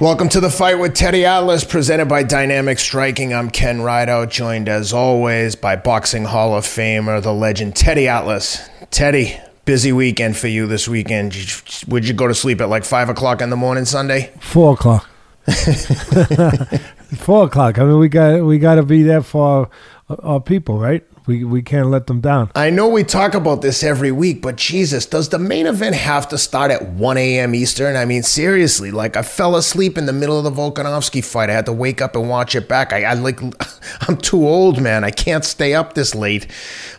Welcome to the fight with Teddy Atlas, presented by Dynamic Striking. I'm Ken Rideout, joined as always by Boxing Hall of Famer, the legend Teddy Atlas. Teddy, busy weekend for you this weekend. Would you go to sleep at like five o'clock in the morning Sunday? Four o'clock. Four o'clock. I mean, we got we got to be there for our, our people, right? We we can't let them down. I know we talk about this every week, but Jesus, does the main event have to start at 1 a.m. Eastern? I mean, seriously, like I fell asleep in the middle of the Volkanovski fight. I had to wake up and watch it back. I, I like, I'm too old, man. I can't stay up this late.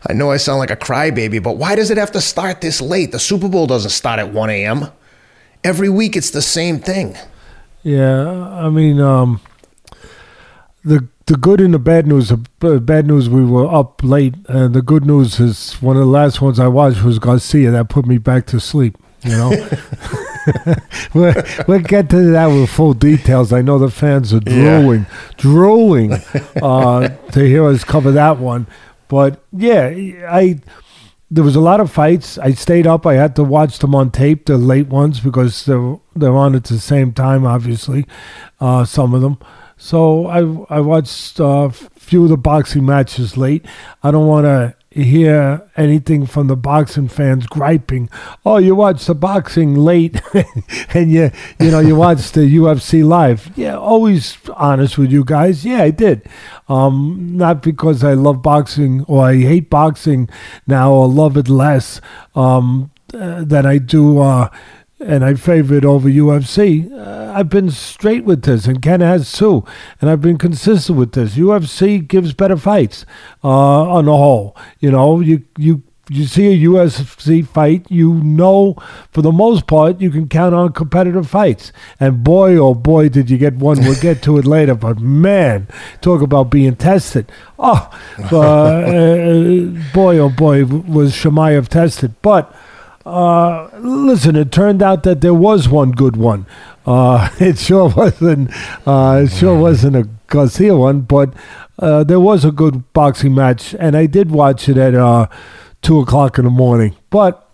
I know I sound like a crybaby, but why does it have to start this late? The Super Bowl doesn't start at 1 a.m. Every week, it's the same thing. Yeah, I mean, um, the the good and the bad news. The bad news, we were up late, and the good news is one of the last ones I watched was Garcia. That put me back to sleep. You know, we'll, we'll get to that with full details. I know the fans are drooling, yeah. drooling uh, to hear us cover that one. But yeah, I there was a lot of fights. I stayed up. I had to watch them on tape, the late ones, because they're they're on at the same time. Obviously, uh, some of them. So I I watched a uh, few of the boxing matches late. I don't want to hear anything from the boxing fans griping. Oh, you watch the boxing late, and you you know you watch the UFC live. Yeah, always honest with you guys. Yeah, I did. Um, not because I love boxing or I hate boxing now or love it less um, uh, than I do. Uh, and I favor it over UFC. Uh, I've been straight with this, and Ken has too, and I've been consistent with this. UFC gives better fights uh, on the whole. You know, you you you see a UFC fight, you know for the most part you can count on competitive fights. And boy, oh boy, did you get one. We'll get to it later, but man, talk about being tested. Oh, uh, boy, oh boy, was Chimaev tested. But uh, listen, it turned out that there was one good one. Uh, it sure wasn't. Uh, it sure wasn't a Garcia one, but uh, there was a good boxing match, and I did watch it at uh, two o'clock in the morning. But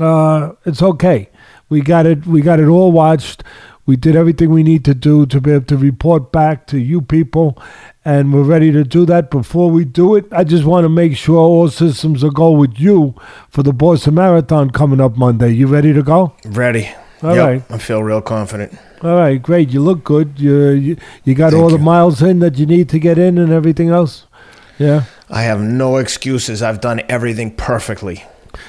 uh, it's okay. We got it. We got it all watched. We did everything we need to do to be able to report back to you people, and we're ready to do that. Before we do it, I just want to make sure all systems are go with you for the Boston Marathon coming up Monday. You ready to go? Ready. All yep, right. I feel real confident. All right, great. You look good. You you, you got Thank all the miles in that you need to get in and everything else. Yeah. I have no excuses. I've done everything perfectly.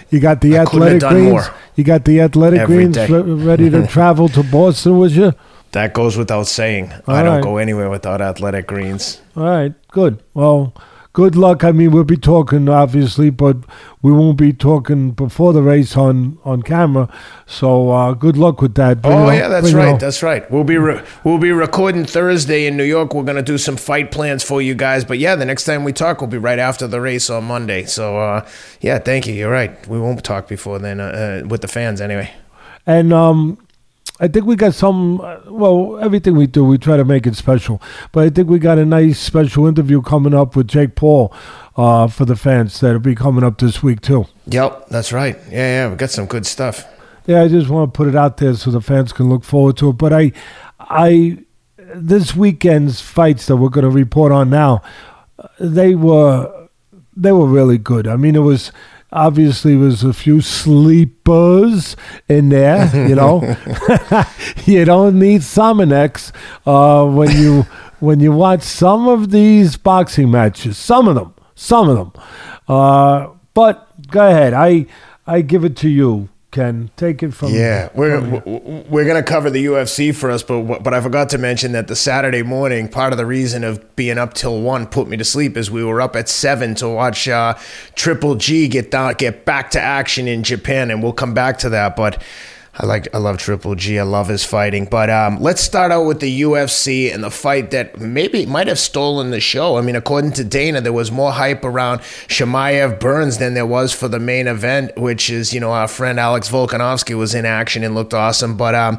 You got the I athletic greens. More. You got the athletic Every greens re- ready to travel to Boston, with you? That goes without saying. All I don't go anywhere without athletic greens. All right, good. Well, good luck. I mean, we'll be talking obviously, but we won't be talking before the race on on camera. So uh, good luck with that. Bring oh yeah, that's right. That's right. We'll be re- we'll be recording Thursday in New York. We're gonna do some fight plans for you guys. But yeah, the next time we talk we'll be right after the race on Monday. So uh, yeah, thank you. You're right. We won't talk before then uh, uh with the fans anyway. And um, I think we got some. Uh, well, everything we do, we try to make it special. But I think we got a nice special interview coming up with Jake Paul uh, for the fans that'll be coming up this week too. Yep, that's right. Yeah, yeah, we got some good stuff. Yeah, I just want to put it out there so the fans can look forward to it. But I, I, this weekend's fights that we're going to report on now, they were, they were really good. I mean, it was obviously was a few sleepers in there you know. You don't need Sominex uh, when you when you watch some of these boxing matches some of them some of them. Uh, but go ahead i i give it to you Ken, take it from yeah. We're we're gonna cover the UFC for us, but but I forgot to mention that the Saturday morning part of the reason of being up till one put me to sleep is we were up at seven to watch uh, Triple G get down, get back to action in Japan, and we'll come back to that. But I like I love Triple G. I love his fighting. But um, let's start out with the UFC and the fight that maybe might have stolen the show. I mean, according to Dana, there was more hype around Chimaev Burns than there was for the main event, which is you know our friend Alex Volkanovski was in action and looked awesome. But um,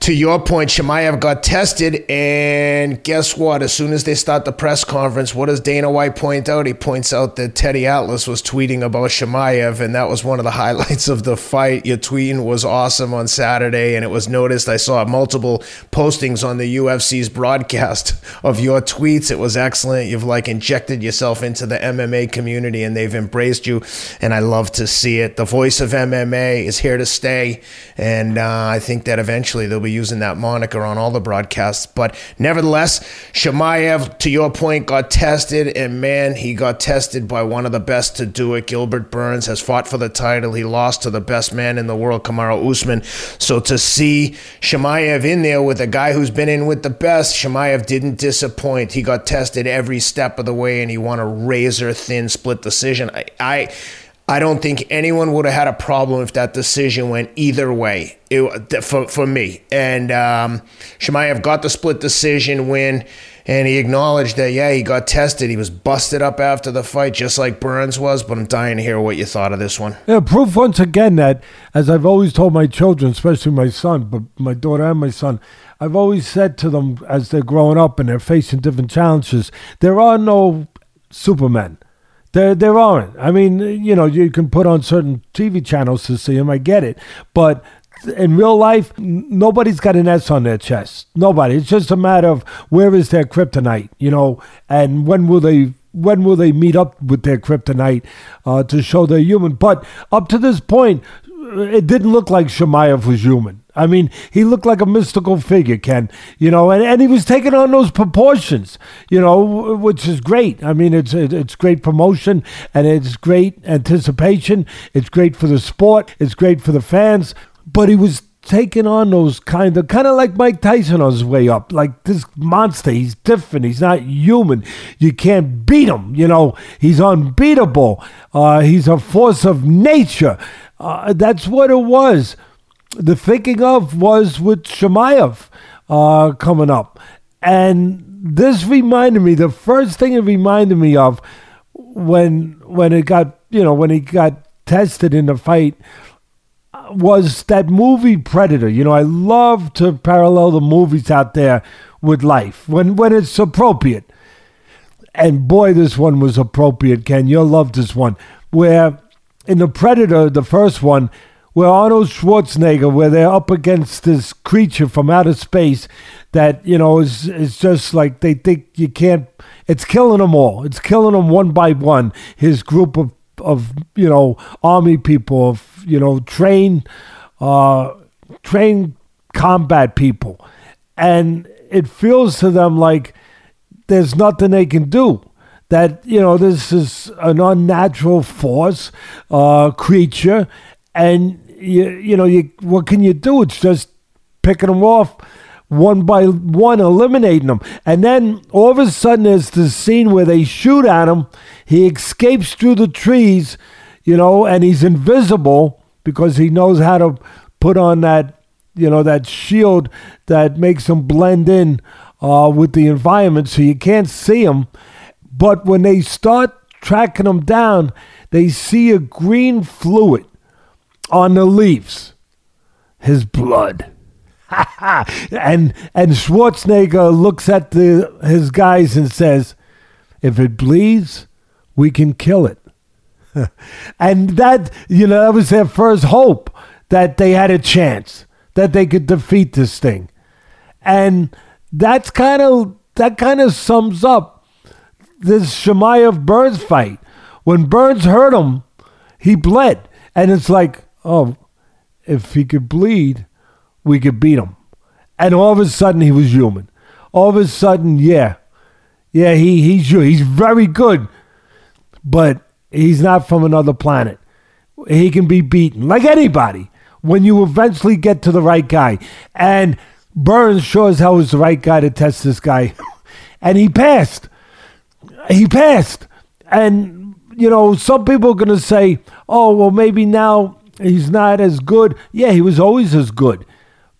to your point, Chimaev got tested, and guess what? As soon as they start the press conference, what does Dana White point out? He points out that Teddy Atlas was tweeting about Chimaev, and that was one of the highlights of the fight. Your tweeting was awesome on Saturday, and it was noticed. I saw multiple postings on the UFC's broadcast of your tweets. It was excellent. You've like injected yourself into the MMA community, and they've embraced you, and I love to see it. The voice of MMA is here to stay, and uh, I think that eventually they'll be using that moniker on all the broadcasts. But nevertheless, Chimaev, to your point, got tested, and man, he got tested by one of the best to do it. Gilbert Burns has fought for the title. He lost to the best man in the world, Kamaru Usman. So to see Chimaev in there with a guy who's been in with the best, Chimaev didn't disappoint. He got tested every step of the way, and he won a razor thin split decision. I, I I don't think anyone would have had a problem if that decision went either way it, for, for me. And um, Chimaev got the split decision win, and he acknowledged that, yeah, he got tested. He was busted up after the fight, just like Burns was. But I'm dying to hear what you thought of this one. Yeah, proof once again that, as I've always told my children, especially my son, but my daughter and my son, I've always said to them as they're growing up and they're facing different challenges, there are no supermen there, there aren't. I mean, you know, you can put on certain TV channels to see them. I get it, but in real life, nobody's got an S on their chest. Nobody. It's just a matter of where is their kryptonite, you know, and when will they when will they meet up with their kryptonite uh, to show they're human? But up to this point, it didn't look like Chimaev was human. I mean, he looked like a mystical figure, Ken. You know, and, and he was taking on those proportions. You know, which is great. I mean, it's it's great promotion and it's great anticipation. It's great for the sport. It's great for the fans. But he was taking on those kind of kind of like Mike Tyson on his way up. Like this monster, he's different. He's not human. You can't beat him. You know, he's unbeatable. Uh, he's a force of nature. Uh, that's what it was the thinking of was with Chimaev uh, coming up. And this reminded me, the first thing it reminded me of when when it got, you know, when he got tested in the fight was that movie Predator. You know, I love to parallel the movies out there with life when when it's appropriate. And boy, this one was appropriate, Ken. You'll love this one. Where in the Predator, the first one, where Arnold Schwarzenegger, where they're up against this creature from outer space that, you know, is, is just like they think you can't, it's killing them all. It's killing them one by one. His group of, of you know, army people, of, you know, trained, uh, trained combat people. And it feels to them like there's nothing they can do that you know this is an unnatural force uh, creature and you, you know, you what can you do? It's just picking them off one by one, eliminating them. And then all of a sudden, there's this scene where they shoot at him. He escapes through the trees, you know, and he's invisible because he knows how to put on that, you know, that shield that makes him blend in uh, with the environment, so you can't see him. But when they start tracking him down, they see a green fluid on the leaves his blood. and and Schwarzenegger looks at the his guys and says, "If it bleeds, we can kill it." and that you know that was their first hope that they had a chance that they could defeat this thing, and that's kind of that kind of sums up this Chimaev Burns fight. When Burns hurt him, he bled, and it's like oh, if he could bleed, we could beat him. And all of a sudden, he was human. All of a sudden, yeah, yeah, he he's he's very good, but he's not from another planet. He can be beaten like anybody when you eventually get to the right guy. And Burns sure as hell was the right guy to test this guy, and he passed. He passed, and you know some people are gonna say, "Oh, well, maybe now he's not as good. Yeah, he was always as good.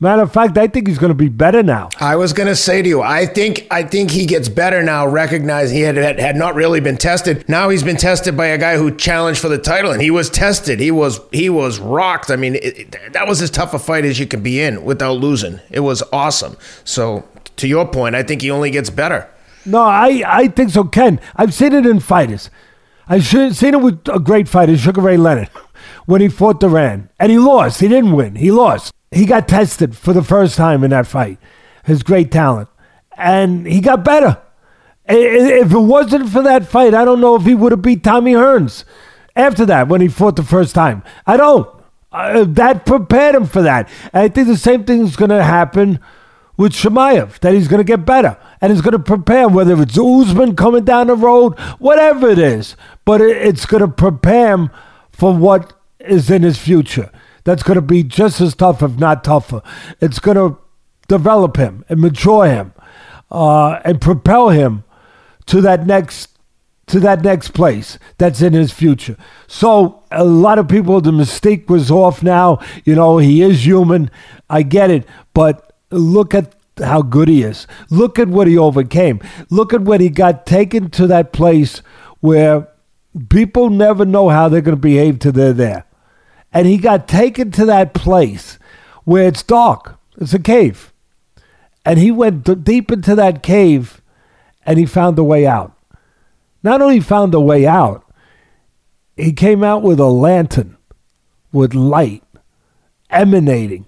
Matter of fact, I think he's going to be better now. I was going to say to you, I think I think he gets better now. Recognizing he had, had had not really been tested. Now he's been tested by a guy who challenged for the title, and he was tested. He was he was rocked. I mean, it, it, that was as tough a fight as you could be in without losing. It was awesome. So to your point, I think he only gets better. No, I I think so, Ken. I've seen it in fighters. I've seen it with a great fighter, Sugar Ray Leonard, when he fought Duran, and he lost. He didn't win. He lost he got tested for the first time in that fight. His great talent, and he got better. If it wasn't for that fight, I don't know if he would have beat Tommy Hearns after that when he fought the first time. I don't. Uh, that prepared him for that. And I think the same thing is going to happen with Chimaev, that he's going to get better and he's going to prepare, whether it's Usman coming down the road, whatever it is. But it's going to prepare him for what is in his future that's going to be just as tough, if not tougher. It's going to develop him and mature him uh, and propel him to that next to that next place that's in his future. So a lot of people, the mystique was off now. You know, he is human. I get it, but look at how good he is. Look at what he overcame. Look at when he got taken to that place where people never know how they're going to behave till they're there and he got taken to that place where it's dark. It's a cave. And he went deep into that cave and he found a way out. Not only found a way out, he came out with a lantern with light emanating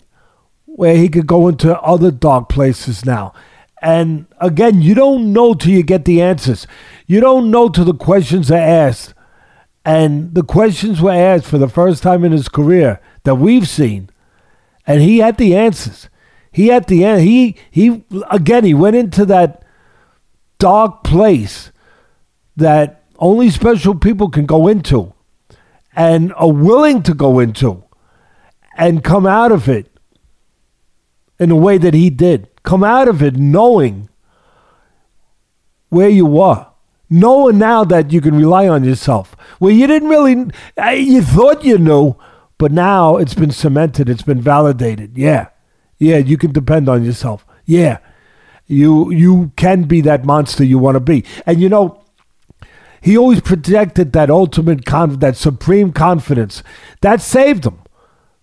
where he could go into other dark places now. And again, you don't know till you get the answers. You don't know till the questions are asked. And the questions were asked for the first time in his career that we've seen, and he had the answers. He had the end. He he again. He went into that dark place that only special people can go into, and are willing to go into, and come out of it in the way that he did. Come out of it knowing where you were knowing now that you can rely on yourself. Well, you didn't really, you thought you knew, but now it's been cemented, it's been validated. Yeah, yeah, you can depend on yourself. Yeah, you you can be that monster you want to be, and you know. He always projected that ultimate, conf- that supreme confidence. That saved him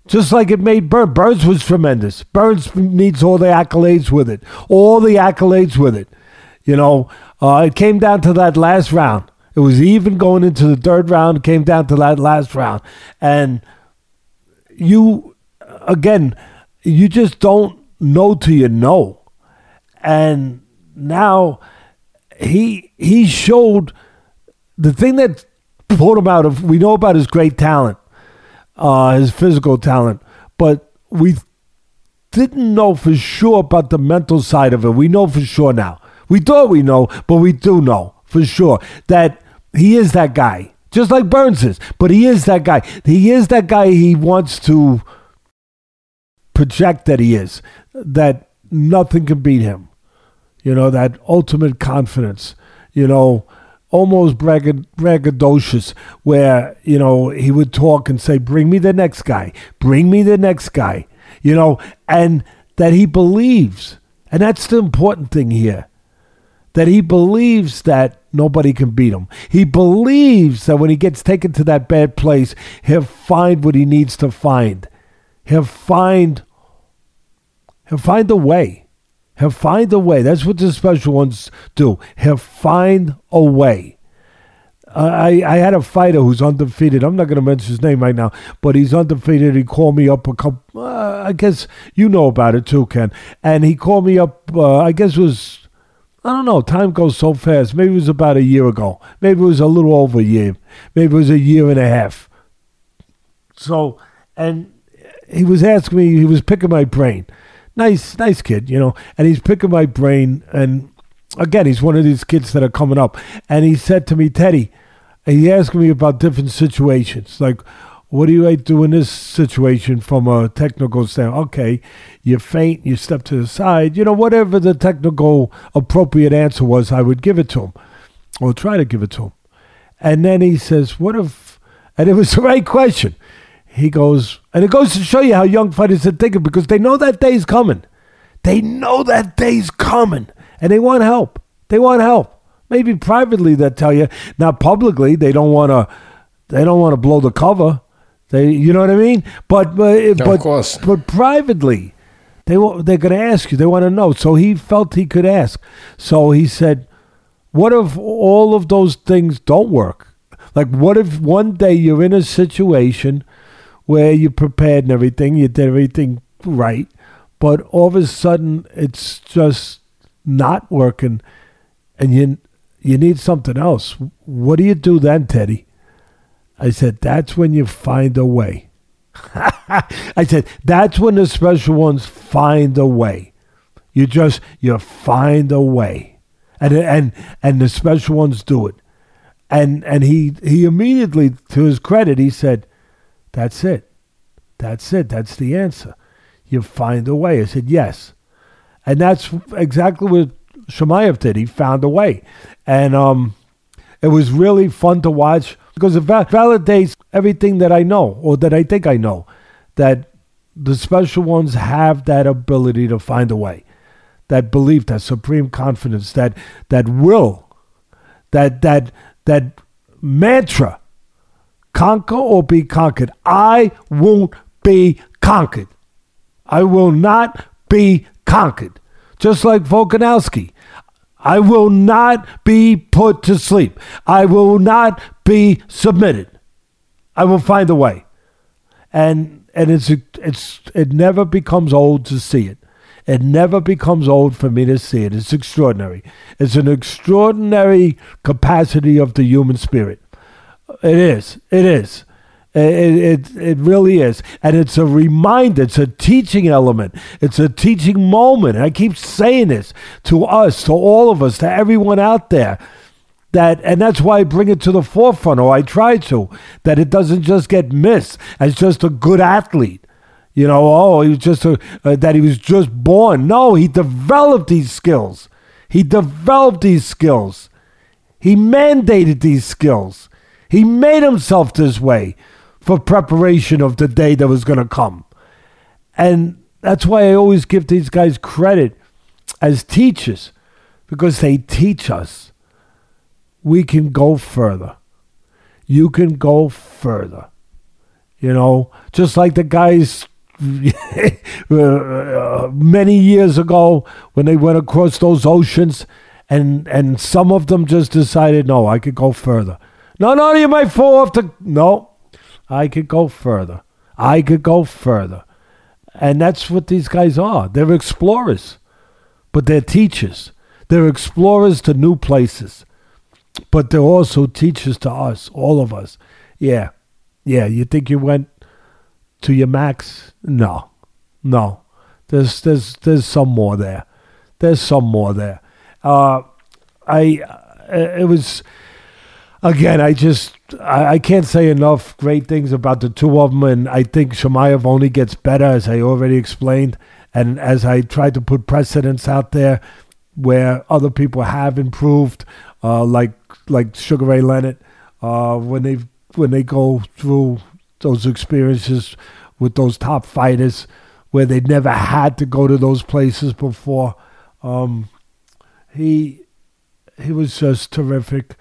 just like it made Burns. Burns was tremendous. Burns needs all the accolades with it, all the accolades with it. You know, uh, it came down to that last round. It was even going into the third round. Came down to that last round. And you, again, you just don't know till you know. And now he he showed the thing that pulled him out of. We know about his great talent, uh, his physical talent, but we didn't know for sure about the mental side of it. We know for sure now. We thought we know, but we do know for sure that he is that guy, just like Burns is. But he is that guy. He is that guy he wants to project that he is, that nothing can beat him. You know, that ultimate confidence, you know, almost braggad- braggadocious, where, you know, he would talk and say, Bring me the next guy, bring me the next guy, you know, and that he believes. And that's the important thing here that he believes that nobody can beat him. He believes that when he gets taken to that bad place, he'll find what he needs to find. He'll find he'll find a way. He'll find a way. That's what the special ones do. He'll find a way. I, I had a fighter who's undefeated. I'm not going to mention his name right now, but he's undefeated. He called me up a couple. Uh, I guess you know about it too, Ken. And he called me up. Uh, I guess it was I don't know. Time goes so fast. Maybe it was about a year ago. Maybe it was a little over a year. Maybe it was a year and a half. So, and he was asking me, he was picking my brain. Nice, nice kid, you know, and he's picking my brain. And again, he's one of these kids that are coming up. And he said to me, Teddy, he asked me about different situations. Like, what do you do in this situation from a technical standpoint? Okay, you feint, you step to the side, you know, whatever the technical appropriate answer was, I would give it to him or try to give it to him. And then he says, What if, and it was the right question. he goes, and it goes to show you how young fighters are thinking because they know that day's coming. They know that day's coming, and they want help. They want help. Maybe privately they'll tell you. Not publicly. They don't want to. They don't want to blow the cover. They, you know what I mean? But uh, but No, but course. but privately, they they're going to ask you. They want to know. So he felt he could ask. So he said, "What if all of those things don't work? Like, what if one day you're in a situation where you prepared and everything, you did everything right, but all of a sudden it's just not working, and you you need something else. What do you do then, Teddy?" I said, "That's when you find a way." I said, that's when the special ones find a way. You just you find a way, and and and the special ones do it. And and he he immediately, to his credit, he said, "That's it, that's it, that's the answer. You find a way." I said, "Yes," and that's exactly what Chimaev did. He found a way, and um, it was really fun to watch because it va- validates everything that I know or that I think I know that the special ones have that ability to find a way, that belief, that supreme confidence, that that will, that that that mantra, conquer or be conquered. I won't be conquered. I will not be conquered. Just like Volkanovski. I will not be put to sleep. I will not be submitted. I will find a way. And and it's it's it never becomes old to see it. It never becomes old for me to see it. It's extraordinary. It's an extraordinary capacity of the human spirit. It is. It is. It, it, it really is. And it's a reminder, it's a teaching element, it's a teaching moment. And I keep saying this to us, to all of us, to everyone out there. That and that's why I bring it to the forefront, or I try to, that it doesn't just get missed as just a good athlete. You know, oh, he was just a, uh, that he was just born. No, he developed these skills. He developed these skills. He mandated these skills. He made himself this way for preparation of the day that was going to come. And that's why I always give these guys credit as teachers because they teach us we can go further. You can go further. You know, just like the guys uh, many years ago when they went across those oceans and and some of them just decided no i could go further no no you might fall off the no i could go further. I could go further. And that's what these guys are. They're explorers but they're teachers. They're explorers to new places but they're also teachers to us all of us. Yeah. Yeah you think you went to your max? No. No. There's there's there's some more there. There's some more there. Uh i uh, it was again i just I, I can't say enough great things about the two of them and i think Chimaev only gets better as i already explained and as i tried to put precedents out there where other people have improved uh like like sugar ray leonard uh when they when they go through those experiences with those top fighters where they never had to go to those places before. Um, he he was just terrific.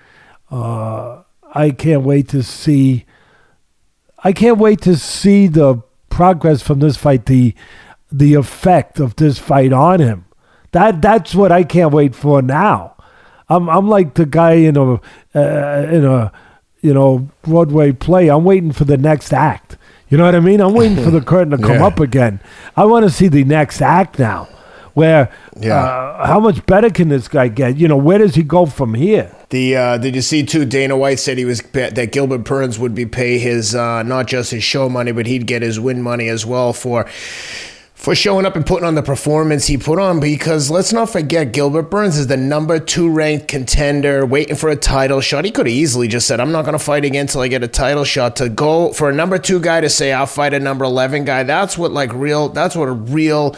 Uh, I can't wait to see. I can't wait to see the progress from this fight. The the effect of this fight on him. That that's what I can't wait for now. I'm I'm like the guy in a uh, in a you know Broadway play. I'm waiting for the next act. You know what I mean? I'm waiting for the curtain to come Yeah. up again. I want to see the next act now. Where Yeah. uh, how much better can this guy get? You know, where does he go from here? The uh, did you see too? Dana White said he was that Gilbert Burns would be pay his uh, not just his show money, but he'd get his win money as well for for showing up and putting on the performance he put on. Because let's not forget, Gilbert Burns is the number two ranked contender, waiting for a title shot. He could have easily just said, "I'm not going to fight again until I get a title shot." To go for a number two guy to say, "I'll fight a number eleven guy," that's what like real. That's what a real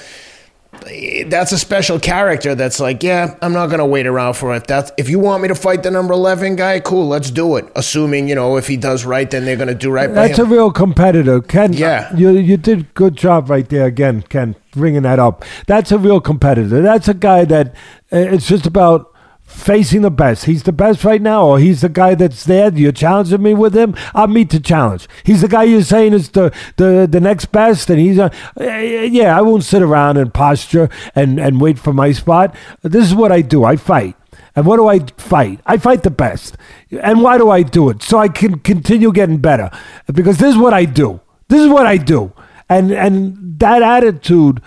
that's a special character that's like, yeah, I'm not gonna wait around for it. That's if you want me to fight the number eleven guy, cool, let's do it. Assuming you know if he does right, then they're gonna do right. That's a real competitor, Ken. Yeah. you you did good job right there again, Ken, bringing that up. That's a real competitor. That's a guy that uh, it's just about facing the best. He's the best right now, or he's the guy that's there. You're challenging me with him. I'll meet the challenge. He's the guy you're saying is the the, the next best, and he's a eh, yeah. I won't sit around and posture and and wait for my spot. This is what I do. I fight. And what do I fight? I fight the best. And why do I do it? So I can continue getting better. Because this is what I do. This is what I do. And and that attitude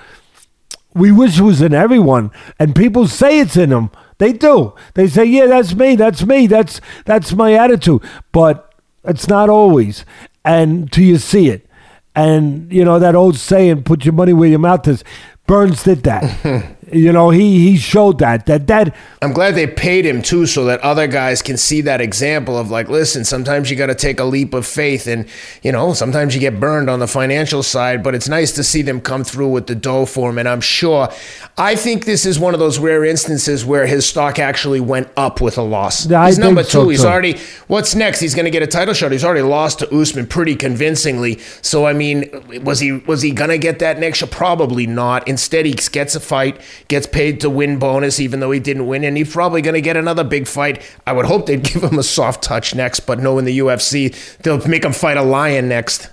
we wish was in everyone. And people say it's in them. They do. They say, "Yeah, that's me. That's me. That's that's my attitude." But it's not always. And till you see it, and you know that old saying, "Put your money where your mouth is." Burns did that. you know, he he showed that that that I'm glad they paid him too, so that other guys can see that example of like, listen, sometimes you got to take a leap of faith, and you know, sometimes you get burned on the financial side, but it's nice to see them come through with the dough for him. And I'm sure, I think this is one of those rare instances where his stock actually went up with a loss. I He's number think so, two. He's already. What's next? He's going to get a title shot. He's already lost to Usman pretty convincingly. So I mean, was he was he going to get that next year? Probably not. Instead, he gets a fight, gets paid to win bonus, even though he didn't win, and he's probably going to get another big fight. I would hope they'd give him a soft touch next, but knowing the UFC, they'll make him fight a lion next.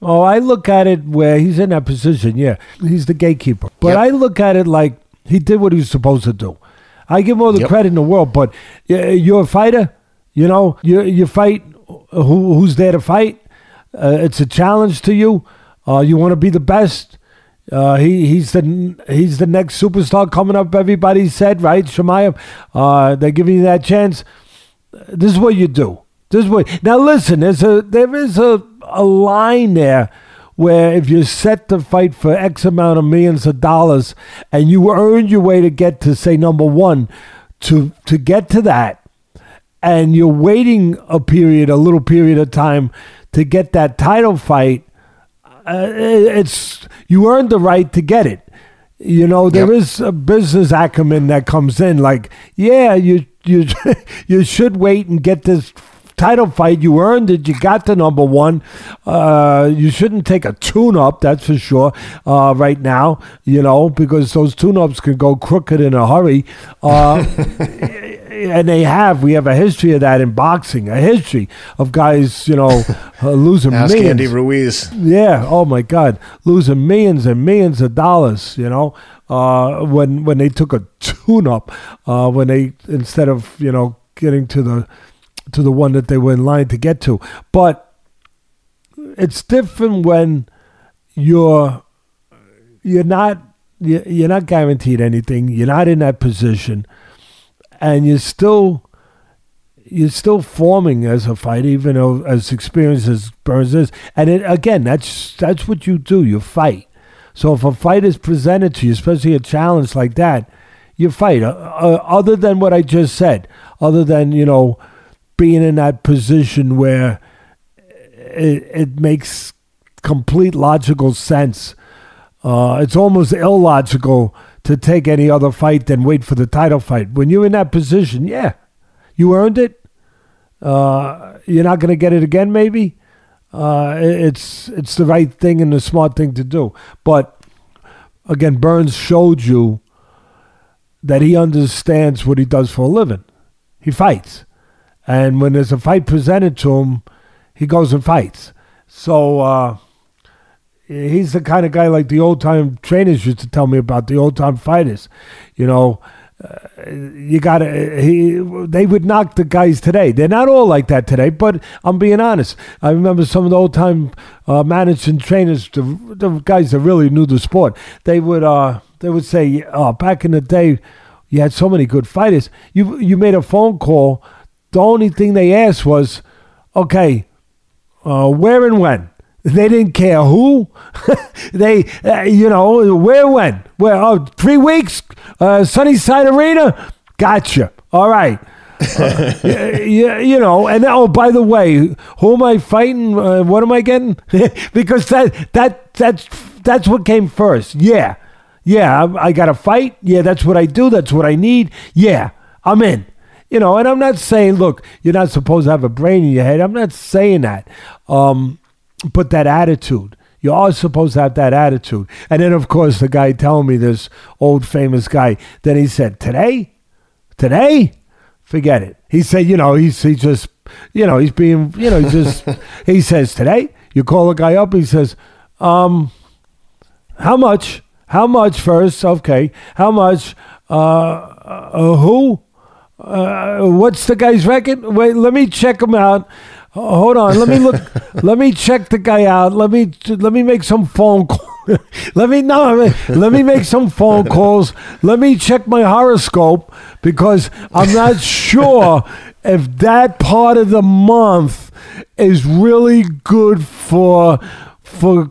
Oh, I look at it where he's in that position. Yeah, he's the gatekeeper. But Yep. I look at it like he did what he was supposed to do. I give him all the Yep. credit in the world. But you're a fighter. You know, you you fight. Who who's there to fight? Uh, it's a challenge to you. Uh, you want to be the best. Uh, he he's the he's the next superstar coming up. Everybody said right, Chimaev. Uh, they're giving you that chance. This is what you do. This is what. Now listen, there's a there is a a line there where if you're set to fight for X amount of millions of dollars and you earned your way to get to say number one, to to get to that, and you're waiting a period, a little period of time to get that title fight, uh, it's you earned the right to get it. You know, there Yep. is a business acumen that comes in. Like, yeah, you you you should wait and get this title fight. You earned it. You got the number one. Uh, you shouldn't take a tune-up. That's for sure. Uh, right now, you know, because those tune-ups can go crooked in a hurry. Uh, and they have. We have a history of that in boxing. A history of guys, you know, uh, losing Ask millions. Andy Ruiz. Yeah. Oh my God, losing millions and millions of dollars. You know, uh, when when they took a tune-up, uh, when they instead of you know getting to the to the one that they were in line to get to, but it's different when you're you're not you- you're not guaranteed anything. You're not in that position, and you're still you're still forming as a fighter, even though as experienced as Burns is. And it, again, that's that's what you do. You fight. So if a fight is presented to you, especially a challenge like that, you fight. Uh, uh, other than what I just said, other than you know being in that position where it, it makes complete logical sense. Uh, it's almost illogical to take any other fight than wait for the title fight. When you're in that position, yeah, you earned it. Uh, you're not going to get it again, maybe. Uh, it's it's the right thing and the smart thing to do. But again, Burns showed you that he understands what he does for a living. He fights, and when there's a fight presented to him, he goes and fights. So uh, he's the kind of guy like the old time trainers used to tell me about the old time fighters. You know, uh, you got to. He they would knock the guys today. They're not all like that today, but I'm being honest. I remember some of the old time uh, managers and trainers, the, the guys that really knew the sport. They would uh, they would say, "Oh, back in the day." You had so many good fighters. You you made a phone call. The only thing they asked was, "Okay, uh, where and when. They didn't care who. they, uh, you know, where, when. Where? Oh, three weeks. Uh, Sunnyside Arena. Gotcha. All right. Uh, you, you know, and oh, by the way, who am I fighting? Uh, what am I getting? because that that that's that's what came first. Yeah, Yeah, I, I got to fight. Yeah, that's what I do. That's what I need. Yeah, I'm in. You know, and I'm not saying, look, you're not supposed to have a brain in your head. I'm not saying that. Um, but that attitude. You are supposed to have that attitude. And then, of course, the guy telling me this old famous guy, then he said, Today? Today? Forget it. He said, you know, he's he just, you know, he's being, you know, he just, he says, Today? You call a guy up, he says, um, how much? How much first? Okay. How much? Uh, uh who? Uh, what's the guy's record? Wait, let me check him out. hold on, let me look. let me check the guy out. Let me let me make some phone calls. let me no. Let me make some phone calls. Let me check my horoscope because I'm not sure if that part of the month is really good for for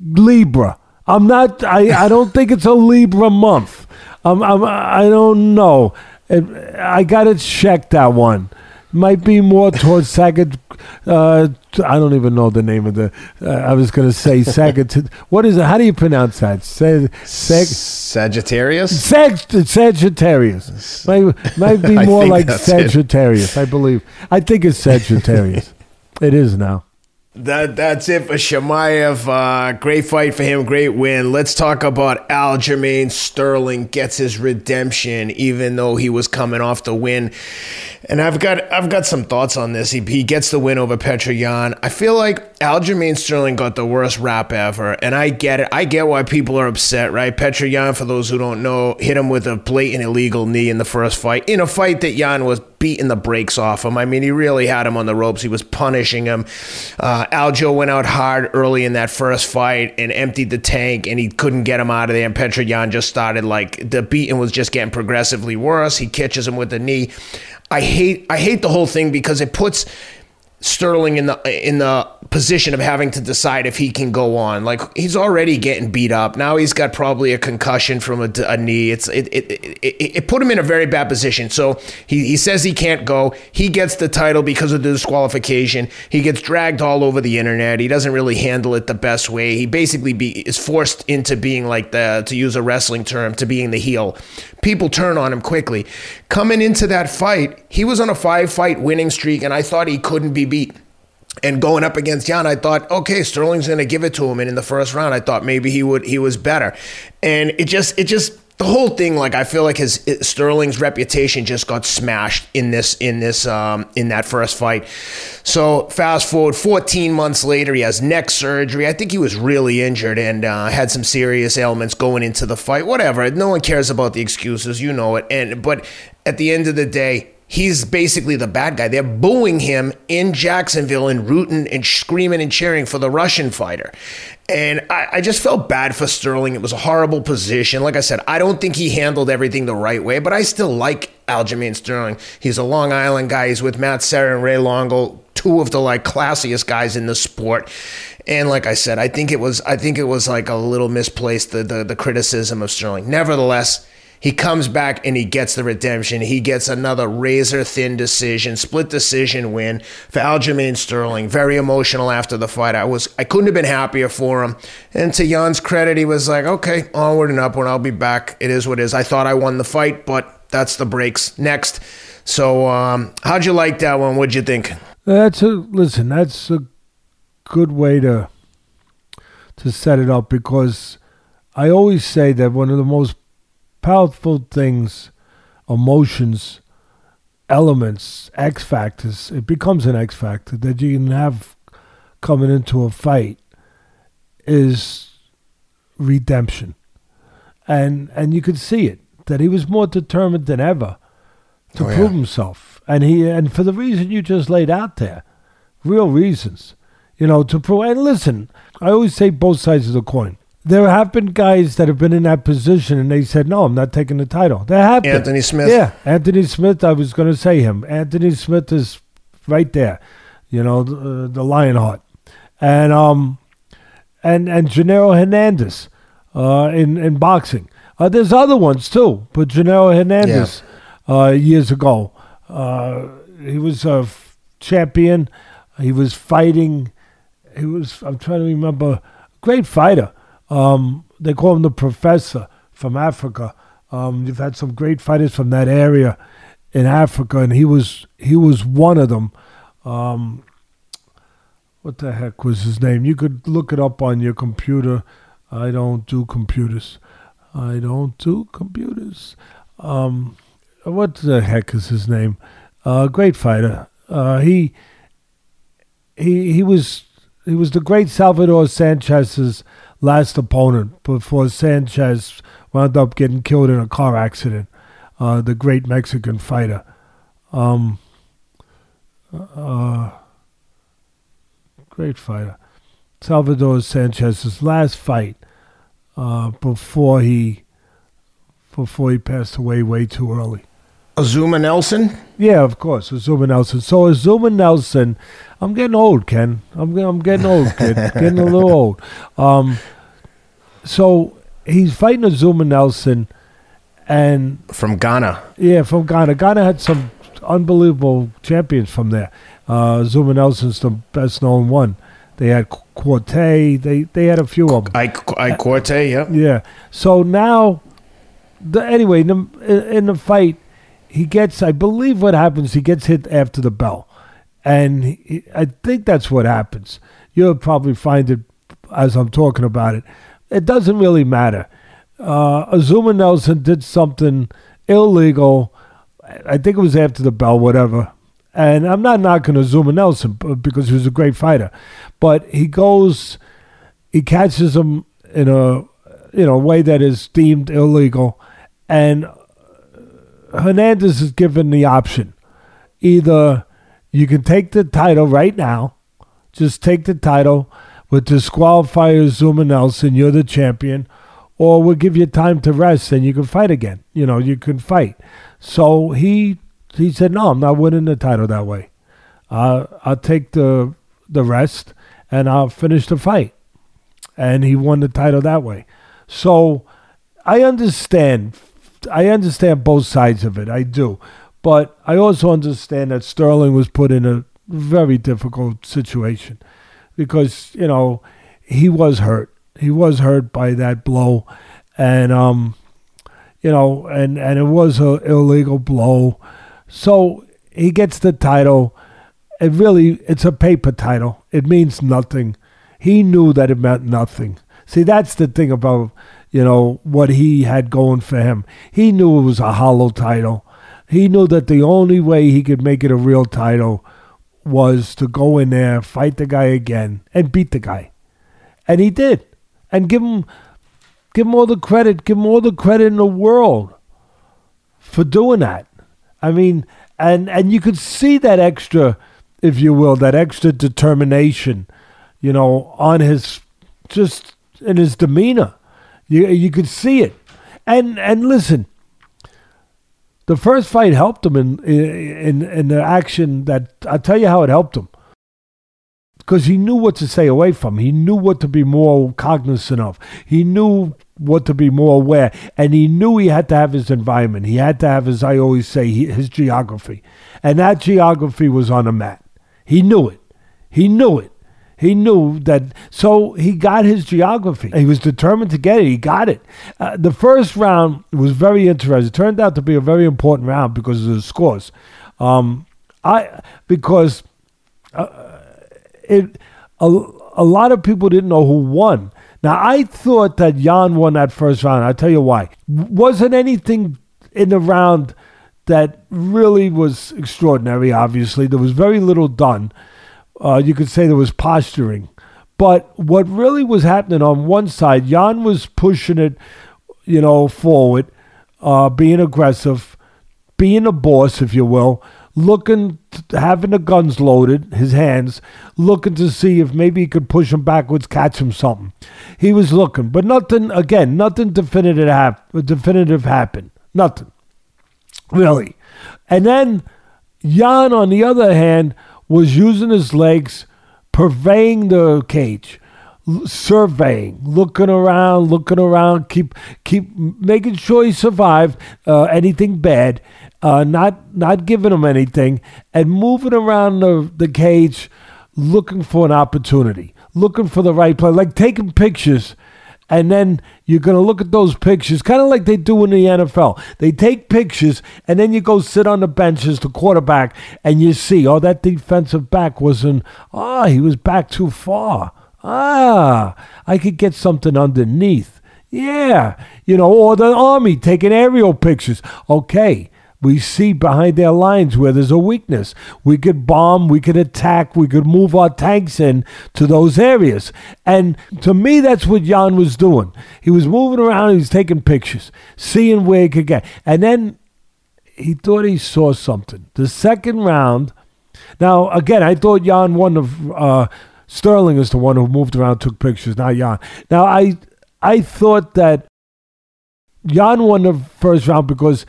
Libra. I'm not. I, I don't think it's a Libra month. I'm, I'm, I don't know. It, I got to check that one. Might be more towards Sagitt. Uh, I don't even know the name of the. Uh, I was going to say Sagitt. what is it? How do you pronounce that? Sag, Sag, Sagittarius. Sag, Sagittarius. Might, might be more like Sagittarius. It. I believe. I think it's Sagittarius. it is now. That that's it for Chimaev. Uh, great fight for him, great win. Let's talk about Aljamain Sterling gets his redemption, even though he was coming off the win. And I've got I've got some thoughts on this. He, he gets the win over Petr Yan. I feel like Aljamain Sterling got the worst rap ever, and I get it. I get why people are upset, right? Petr Yan, for those who don't know, hit him with a blatant illegal knee in the first fight, in a fight that Yan was beating the brakes off him. I mean, he really had him on the ropes. He was punishing him. Uh, Aljo went out hard early in that first fight and emptied the tank, and he couldn't get him out of there. And Petr Yan just started like the beating was just getting progressively worse. He catches him with the knee. I hate I hate the whole thing because it puts Sterling in the in the position of having to decide if he can go on. Like he's already getting beat up. Now he's got probably a concussion from a, a knee. It's it, it, it, it, put him in a very bad position. So he, he says he can't go. He gets the title because of the disqualification. He gets dragged all over the internet. He doesn't really handle it the best way. He basically be is forced into being like the to use a wrestling term to being the heel. People turn on him quickly. Coming into that fight, he was on a five fight winning streak, and I thought he couldn't be beat. And going up against Yan, I thought, okay, Sterling's going to give it to him. And in the first round, I thought maybe he would he was better. And it just it just the whole thing, like I feel like his Sterling's reputation just got smashed in this in this um, in that first fight. So fast forward 14 months later, he has neck surgery. I think he was really injured and uh, had some serious ailments going into the fight. Whatever. No one cares about the excuses, you know it. And but at the end of the day, he's basically the bad guy. They're booing him in Jacksonville and rooting and screaming and cheering for the Russian fighter. And I, I, just felt bad for Sterling. It was a horrible position. Like I said, I don't think he handled everything the right way, but I still like Aljamain Sterling. He's a Long Island guy. He's with Matt Serra and Ray Longo, two of the like classiest guys in the sport. And like I said, I think it was I think it was like a little misplaced the the, the criticism of Sterling. Nevertheless, he comes back and he gets the redemption. He gets another razor thin decision, split decision win for Aljamain Sterling. Very emotional after the fight. I was I couldn't have been happier for him. And to Yan's credit, he was like, okay, onward and upward. I'll be back. It is what it is. I thought I won the fight, but that's the breaks. Next. So um, how'd you like that one? What'd you think? That's a listen. That's a good way to to set it up because I always say that one of the most powerful things, emotions, elements, X factors. It becomes an X factor that you can have coming into a fight is redemption. And and you could see it that he was more determined than ever to oh, prove yeah. himself. And he and for the reason you just laid out there, real reasons. You know, to prove and listen, I always say both sides of the coin there have been guys that have been in that position and they said, no, I'm not taking the title. There have been. Anthony Smith. Yeah, Anthony Smith, I was going to say him. Anthony Smith is right there, you know, the, the Lionheart. And, um, and, and Genaro Hernandez uh, in, in boxing. Uh, there's other ones too, but Genaro Hernandez yeah. uh, years ago, uh, he was a f- champion. He was fighting. He was, I'm trying to remember, great fighter um, they call him the professor from Africa. Um, you've had some great fighters from that area in Africa, and he was he was one of them. Um, what the heck was his name? You could look it up on your computer. I don't do computers. I don't do computers. Um, what the heck is his name? Uh, great fighter. Uh, he he he was he was the great Salvador Sanchez's last opponent before Sanchez wound up getting killed in a car accident. Uh, the great Mexican fighter. Um, uh, great fighter. Salvador Sanchez's last fight uh, before he before he passed away way too early. Azuma Nelson? Yeah, of course, Azuma Nelson. So Azuma Nelson, I'm getting old, Ken. I'm I'm getting old, kid. getting a little old. Um, so he's fighting Azumah Nelson, and from Ghana. Yeah, from Ghana. Ghana had some unbelievable champions from there. Uh, Zuma Nelson's the best known one. They had Quartey. They they had a few of them. I, I Quartey, yeah. Yeah. So now, the anyway in the, in the fight, he gets. I believe what happens. He gets hit after the bell, and he, I think that's what happens. You'll probably find it as I'm talking about it. It doesn't really matter. Uh, Azumah Nelson did something illegal. I think it was after the bell, whatever. And I'm not knocking Azumah Nelson because he was a great fighter, but he goes, he catches him in a you know way that is deemed illegal, and Hernandez is given the option: either you can take the title right now, just take the title, but disqualify Azumah Nelson, you're the champion, or we'll give you time to rest and you can fight again. You know, you can fight. So he he said, "No, I'm not winning the title that way. Uh, I'll take the the rest and I'll finish the fight." And he won the title that way. So I understand. I understand both sides of it. I do, but I also understand that Sterling was put in a very difficult situation because you know he was hurt. He was hurt by that blow, and um, you know, and and it was a illegal blow. So he gets the title. It really, it's a paper title. It means nothing. He knew that it meant nothing. See, that's the thing about you know what he had going for him. He knew it was a hollow title. He knew that the only way he could make it a real title was to go in there, fight the guy again, and beat the guy. And he did. And give him give him all the credit, give him all the credit in the world for doing that. I mean, and and you could see that extra, if you will, that extra determination, you know, on his just in his demeanor. You you could see it. And and listen, the first fight helped him in in in the action that I'll tell you how it helped him. Because he knew what to stay away from. He knew what to be more cognizant of. He knew what to be more aware. And he knew he had to have his environment. He had to have, as I always say, his geography. And that geography was on a mat. He knew it. He knew it. He knew that, so he got his geography. He was determined to get it. He got it. Uh, the first round was very interesting. It turned out to be a very important round because of the scores. Um, I because uh, it a, a lot of people didn't know who won. Now I thought that Yan won that first round. I'll tell you why. Wasn't anything in the round that really was extraordinary. Obviously, there was very little done. Uh, you could say there was posturing. But what really was happening on one side, Yan was pushing it, you know, forward, uh, being aggressive, being a boss, if you will, looking, to, having the guns loaded, his hands, looking to see if maybe he could push him backwards, catch him something. He was looking, but nothing, again, nothing definitive, hap- definitive happened. Nothing. Really. And then Yan, on the other hand, was using his legs, purveying the cage, surveying, looking around, looking around, keep keep making sure he survived uh, anything bad, uh, not not giving him anything, and moving around the, the cage, looking for an opportunity, looking for the right play, like taking pictures And then you're going to look at those pictures, kind of like they do in the NFL. They take pictures, and then you go sit on the bench as the quarterback, and you see, oh, that defensive back wasn't, ah, oh, he was back too far. Ah, I could get something underneath. Yeah, you know, or the army taking aerial pictures. Okay, we see behind their lines where there's a weakness. We could bomb, we could attack, we could move our tanks in to those areas. And to me, that's what Yan was doing. He was moving around, he was taking pictures, seeing where he could get. And then he thought he saw something. The second round, now again, I thought Yan won the. Uh, Sterling is the one who moved around, took pictures, not Yan. Now I, I thought that Yan won the first round because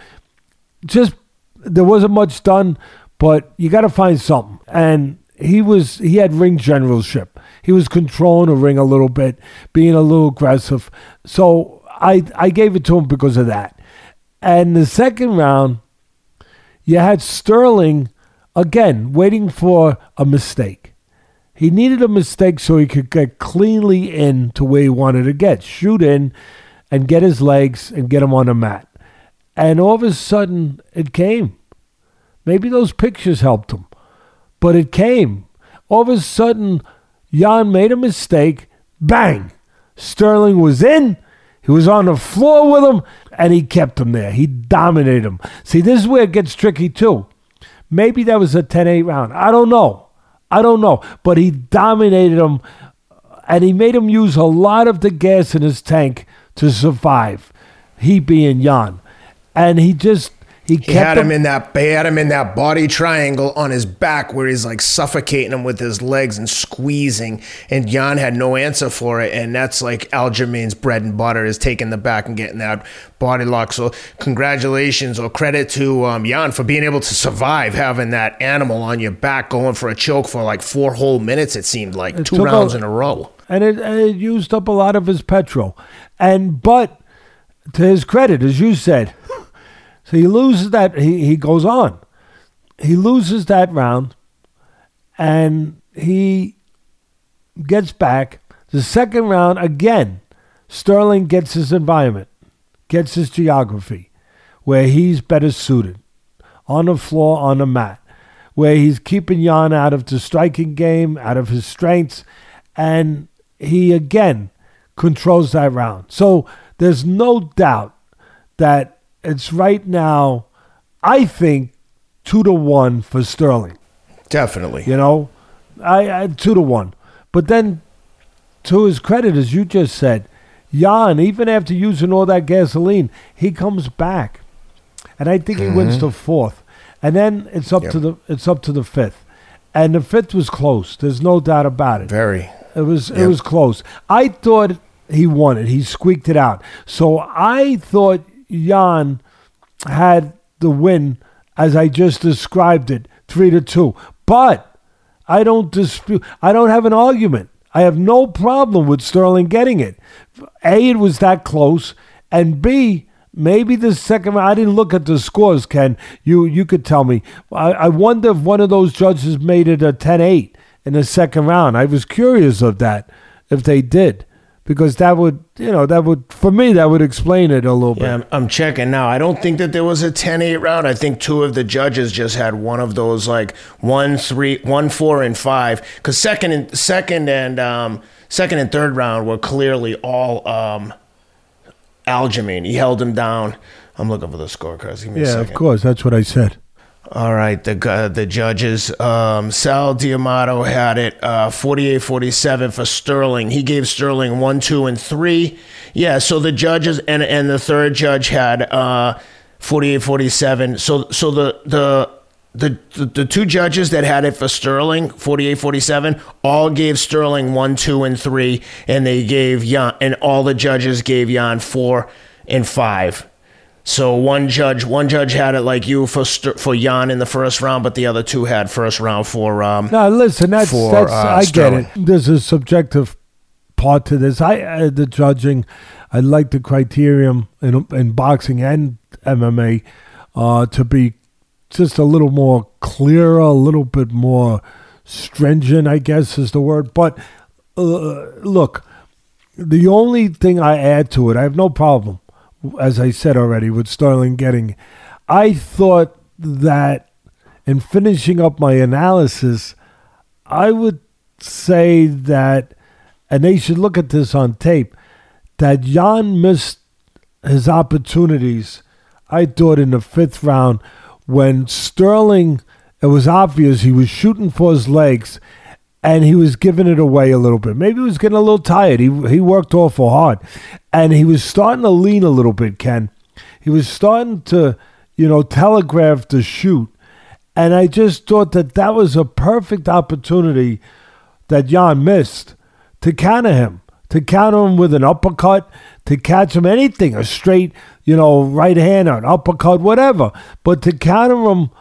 just there wasn't much done, but you got to find something. And he was he had ring generalship. He was controlling the ring a little bit, being a little aggressive. So I I gave it to him because of that. And the second round, you had Sterling again waiting for a mistake. He needed a mistake so he could get cleanly in to where he wanted to get, shoot in, and get his legs and get him on the mat. And all of a sudden, it came. Maybe those pictures helped him, but it came. All of a sudden, Yan made a mistake. Bang! Sterling was in. He was on the floor with him, and he kept him there. He dominated him. See, this is where it gets tricky, too. Maybe that was a 10 8 round. I don't know. I don't know. But he dominated him, and he made him use a lot of the gas in his tank to survive. He being Yan and he just he, he had him, him in that he had him in that body triangle on his back where he's like suffocating him with his legs and squeezing and Yan had no answer for it and that's like Aljamain's bread and butter is taking the back and getting that body lock so congratulations or credit to um, Yan for being able to survive having that animal on your back going for a choke for like four whole minutes it seemed like it two rounds a, in a row. And it, and it used up a lot of his petrol. And but to his credit as you said so he loses that. He, he goes on. He loses that round and he gets back. The second round, again, Sterling gets his environment, gets his geography, where he's better suited on the floor, on the mat, where he's keeping Yan out of the striking game, out of his strengths, and he again controls that round. So there's no doubt that it's right now, I think, two to one for Sterling. Definitely. You know, I, I two to one. But then, to his credit, as you just said, Yan, even after using all that gasoline, he comes back, and I think he mm-hmm. wins the fourth, and then it's up yep. to the it's up to the fifth, and the fifth was close. There's no doubt about it. Very. It was yep. it was close. I thought he won it. He squeaked it out. So I thought Yan had the win as I just described it, three to two. But I don't dispute. I don't have an argument. I have no problem with Sterling getting it. A, it was that close, and B, maybe the second I didn't look at the scores, Ken. You you could tell me. I, I wonder if one of those judges made it a 10-8 in the second round. I was curious of that, if they did because that would, you know, that would, for me, that would explain it a little yeah, bit. I'm checking now. I don't think that there was a 10 8 round. I think two of the judges just had one of those, like one, three, one, four, and five. Because second and second and, um, second and third round were clearly all um, Aljamain. He held him down. I'm looking for the scorecards. yeah, of course. That's what I said. All right, the uh, the judges. Um, Sal D'Amato had it uh, 48-47 for Sterling. He gave Sterling one, two, and three. Yeah, so the judges and and the third judge had uh, 48-47. So so the the the, the, the two judges that had it for Sterling, 48 47, all gave Sterling 1, 2, and 3, and they gave Yan, and all the judges gave Yan 4 and 5. So one judge, one judge had it like you for for Yan in the first round, but the other two had first round for. Um, no, listen, that's, for, that's uh, I Sterling. get it. There's a subjective part to this. I uh, the judging, I like the criterion in in boxing and MMA uh, to be just a little more clearer, a little bit more stringent. I guess is the word. But uh, look, the only thing I add to it, I have no problem, as I said already, with Sterling getting. I thought that in finishing up my analysis, I would say that, and they should look at this on tape, that Yan missed his opportunities. I thought in the fifth round when Sterling, it was obvious he was shooting for his legs and he was giving it away a little bit. Maybe he was getting a little tired. He, he worked awful hard and he was starting to lean a little bit, Ken. He was starting to, you know, telegraph the shoot. And I just thought that that was a perfect opportunity that Yan missed to counter him, to counter him with an uppercut, to catch him anything, a straight, you know, right hand or an uppercut, whatever. But to counter him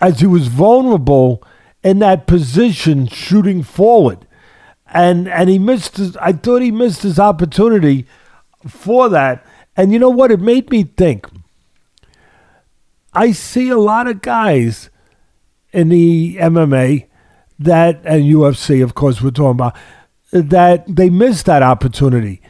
as he was vulnerable in that position, shooting forward, and and he missed. His, I thought he missed his opportunity for that. And you know what? It made me think. I see a lot of guys in the MMA that and UFC, of course, we're talking about that they missed that opportunity.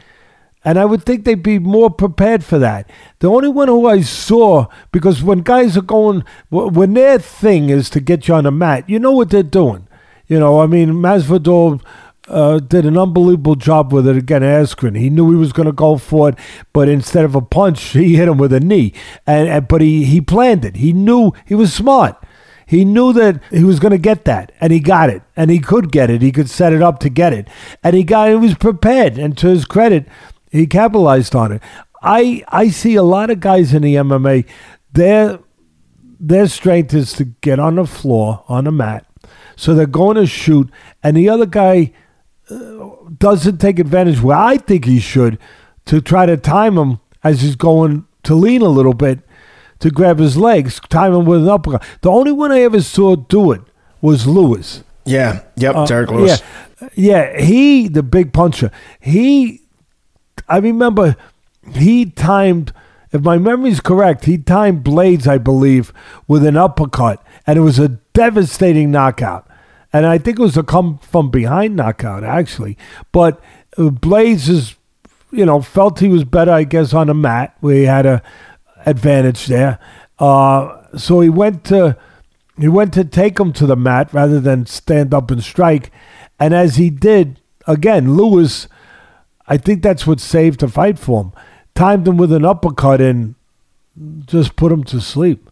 And I would think they'd be more prepared for that. The only one who I saw, because when guys are going, when their thing is to get you on the mat, you know what they're doing. You know, I mean, Masvidal uh, did an unbelievable job with it against Askren. He knew he was going to go for it, but instead of a punch, he hit him with a knee. And, and but he he planned it. He knew he was smart. He knew that he was going to get that, and he got it, and he could get it. He could set it up to get it, and he got. He was prepared, and to his credit, he capitalized on it. I I see a lot of guys in the MMA. Their their strength is to get on the floor on the mat, so they're going to shoot, and the other guy uh, doesn't take advantage where I think he should to try to time him as he's going to lean a little bit to grab his legs, time him with an uppercut. The only one I ever saw do it was Lewis. Yeah. Yep. Uh, Derrick Lewis. Yeah. Yeah. He, the big puncher, he, I remember he timed, if my memory's correct, he timed Blaydes, I believe, with an uppercut, and it was a devastating knockout. And I think it was a come from behind knockout, actually. But uh, Blaydes is, you know, felt he was better, I guess, on the mat he had a advantage there. Uh, so he went to he went to take him to the mat rather than stand up and strike. And as he did, again, Lewis, I think that's what saved the fight for him. Timed him with an uppercut and just put him to sleep.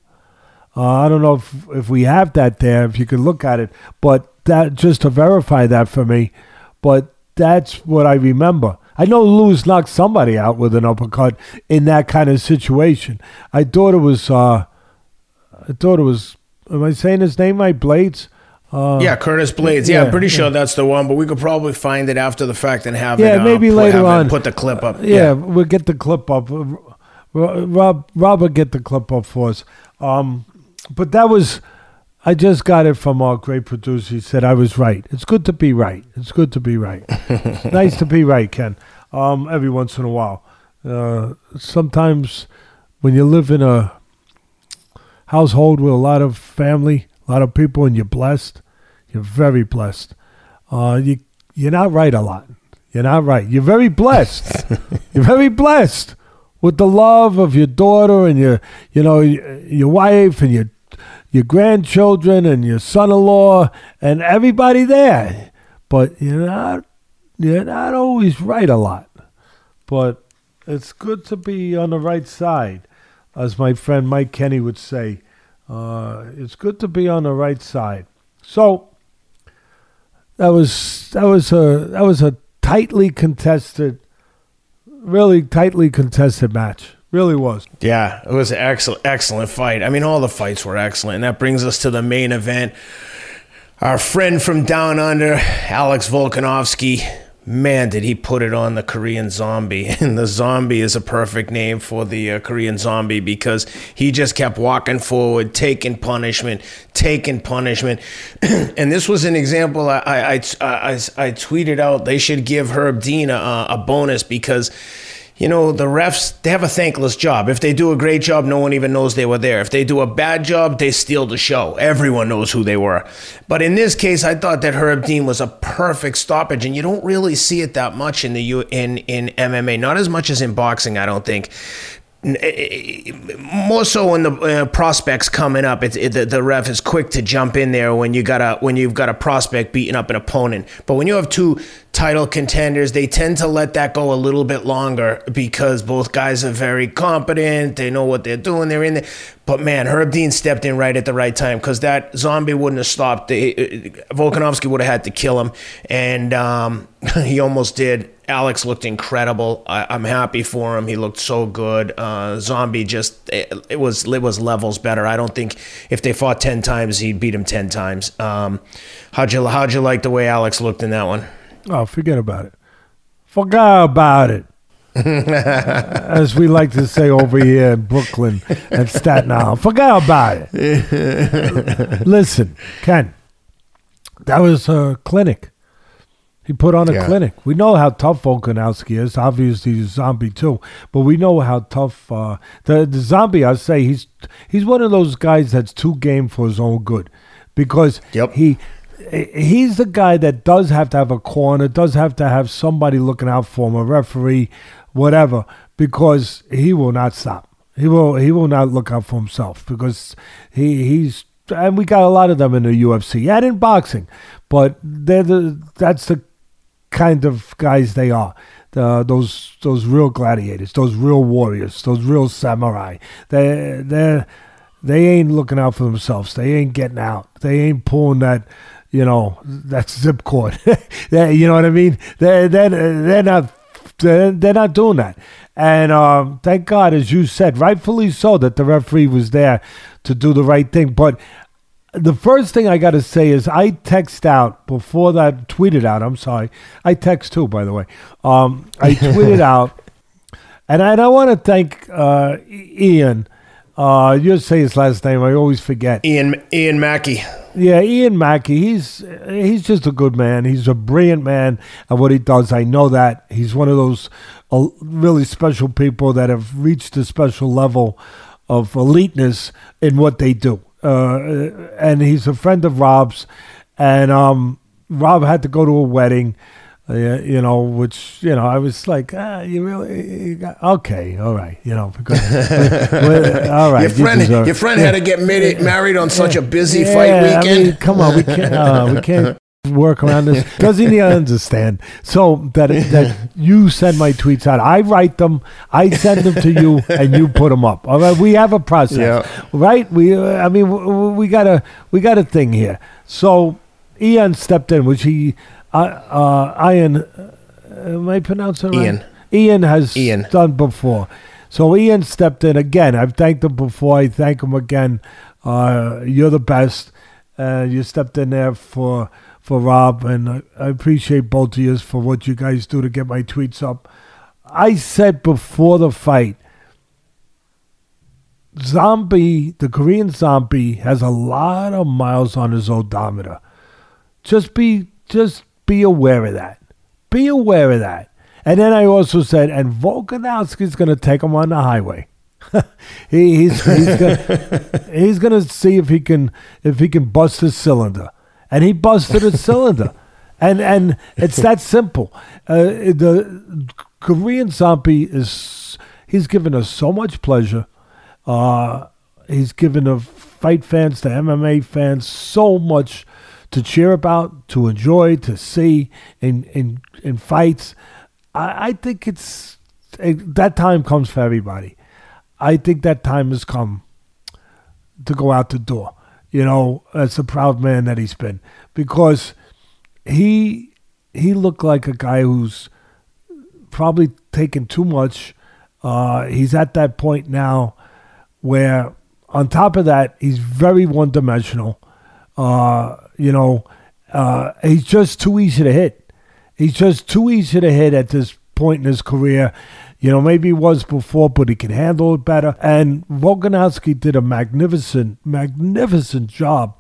Uh, I don't know if, if we have that there, if you could look at it, but that just to verify that for me. But that's what I remember. I know Lewis knocked somebody out with an uppercut in that kind of situation. I thought it was. Uh, I thought it was. Am I saying his name right? Blaydes. Uh, yeah, Curtis Blaydes. Yeah, yeah, I'm pretty sure yeah. that's the one, but we could probably find it after the fact and have yeah, it. Yeah, maybe uh, later on. Put the clip up. Yeah, yeah, we'll get the clip up. Rob, Rob will get the clip up for us. Um, but that was I just got it from our great producer. He said I was right. It's good to be right. It's good to be right. nice to be right, Ken. Um, every once in a while. Uh, sometimes when you live in a household with a lot of family, a lot of people, and you're blessed, you're very blessed. Uh, you you're not right a lot. You're not right. You're very blessed. you're very blessed with the love of your daughter and your you know your wife and your your grandchildren and your son-in-law and everybody there. But you're not you're not always right a lot. But it's good to be on the right side, as my friend Mike Kenny would say. Uh, it's good to be on the right side. So that was that was a that was a tightly contested, really tightly contested match. Really was. Yeah, it was an excellent, excellent fight. I mean, all the fights were excellent. And that brings us to the main event. Our friend from down under, Alex Volkanovski, man, did he put it on the Korean zombie. And the zombie is a perfect name for the uh, Korean zombie because he just kept walking forward, taking punishment, taking punishment. and this was an example I, I, I, I, tweeted out they should give Herb Dean a, a bonus because you know, the refs, they have a thankless job. If they do a great job, no one even knows they were there. If they do a bad job, they steal the show. Everyone knows who they were. But in this case, I thought that Herb Dean was a perfect stoppage, and you don't really see it that much in the U in in MMA. Not as much as in boxing, I don't think more so when the uh, prospects coming up, it, the, the ref is quick to jump in there when you got a when you've got a prospect beating up an opponent. But when you have two title contenders, they tend to let that go a little bit longer because both guys are very competent. They know what they're doing. They're in there. But man, Herb Dean stepped in right at the right time because that zombie wouldn't have stopped. Uh, Volkanovski would have had to kill him, and um, he almost did. Alex looked incredible. I, am happy for him. He looked so good. Uh, Zombie just it, it, was it was levels better. I don't think if they fought ten times, he'd beat him ten times. Um, how'd you how'd you like the way Alex looked in that one? Oh, forget about it. Forget about it. As we like to say over here in Brooklyn and Staten Island, forget about it. Listen, Ken, that was a clinic. He put on a yeah. clinic. We know how tough Volkanovski is. Obviously, he's a zombie too, but we know how tough uh, the the zombie. I say he's he's one of those guys that's too game for his own good, because yep. he he's the guy that does have to have a corner, does have to have somebody looking out for him, a referee, whatever, because he will not stop. He will he will not look out for himself because he he's and we got a lot of them in the UFC and in boxing, but they're the that's the kind of guys they are. Those those real gladiators, those real warriors, those real samurai. They they they ain't looking out for themselves. They ain't getting out. They ain't pulling that you know that zip cord. you know what I mean? They they they're not they're, they're not doing that. And um, thank God, as you said, rightfully so, that the referee was there to do the right thing. But the first thing I got to say is I text out before that tweeted out. I'm sorry, I text too, by the way. Um, I tweeted out, and I, I want to thank uh, Ian. Uh, you say his last name. I always forget. Ian Ian Mackey. Yeah, Ian Mackey. He's he's just a good man. He's a brilliant man at what he does. I know that he's one of those uh, really special people that have reached a special level of eliteness in what they do uh, and he's a friend of Rob's, and um, Rob had to go to a wedding. Uh, you know, which you know, I was like, ah, you really, you got, okay, all right, you know, all right. Your friend, you your friend yeah. had to get married, married on such a busy yeah, fight weekend. I mean, come on, we can't, uh, we can't work around this. Does he understand? So that that you send my tweets out, I write them, I send them to you, and you put them up. All right, we have a process, yeah. right? We, I mean, we got a we got a thing here. So Ian stepped in, which he, uh, uh Ian, uh, am I pronouncing it right? Ian. Ian has Ian. done before. So Ian stepped in again. I've thanked him before. I thank him again. Uh, you're the best. Uh, you stepped in there for for Rob, and I, I appreciate both of you for what you guys do to get my tweets up. I said before the fight, Zombie, the Korean Zombie, has a lot of miles on his odometer. Just be, just be aware of that. Be aware of that. And then I also said, and Volkanovski's going to take him on the highway. he, he's he's gonna, he's gonna see if he can if he can bust his cylinder and he busted a cylinder. And and it's that simple. Uh, the Korean zombie is he's given us so much pleasure. Uh, he's given the fight fans, the MMA fans, so much to cheer about, to enjoy, to see in in in fights. I, I think it's it, that time comes for everybody. I think that time has come to go out the door you know, as a proud man that he's been, because he he looked like a guy who's probably taken too much. Uh, he's at that point now where, on top of that, he's very one dimensional. Uh, you know, uh, he's just too easy to hit. He's just too easy to hit at this point in his career. You know, maybe he was before, but he can handle it better. And Volkanovski did a magnificent, magnificent job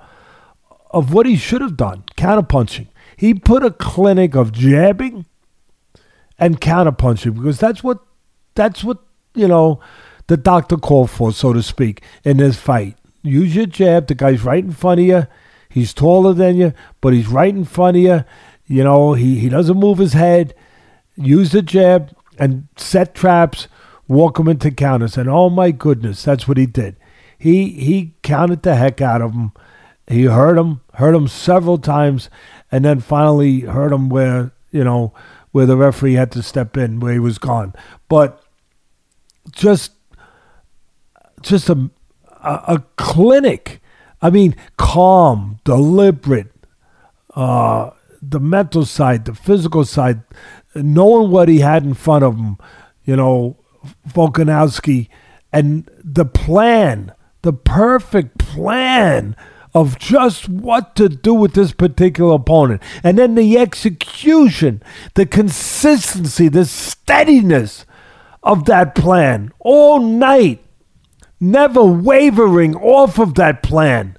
of what he should have done counterpunching. He put a clinic of jabbing and counterpunching because that's what that's what you know the doctor called for, so to speak, in this fight. Use your jab. The guy's right in front of you. He's taller than you, but he's right in front of you. You know, he, he doesn't move his head. Use the jab and set traps, walk him into counters. And oh my goodness, that's what he did. He he counted the heck out of him. He hurt him, hurt him several times, and then finally hurt him where, you know, where the referee had to step in, where he was gone. But just just a a, a clinic. I mean, calm, deliberate, uh, the mental side, the physical side, knowing what he had in front of him, you know, Volkanovski, and the plan, the perfect plan of just what to do with this particular opponent. And then the execution, the consistency, the steadiness of that plan all night, never wavering off of that plan,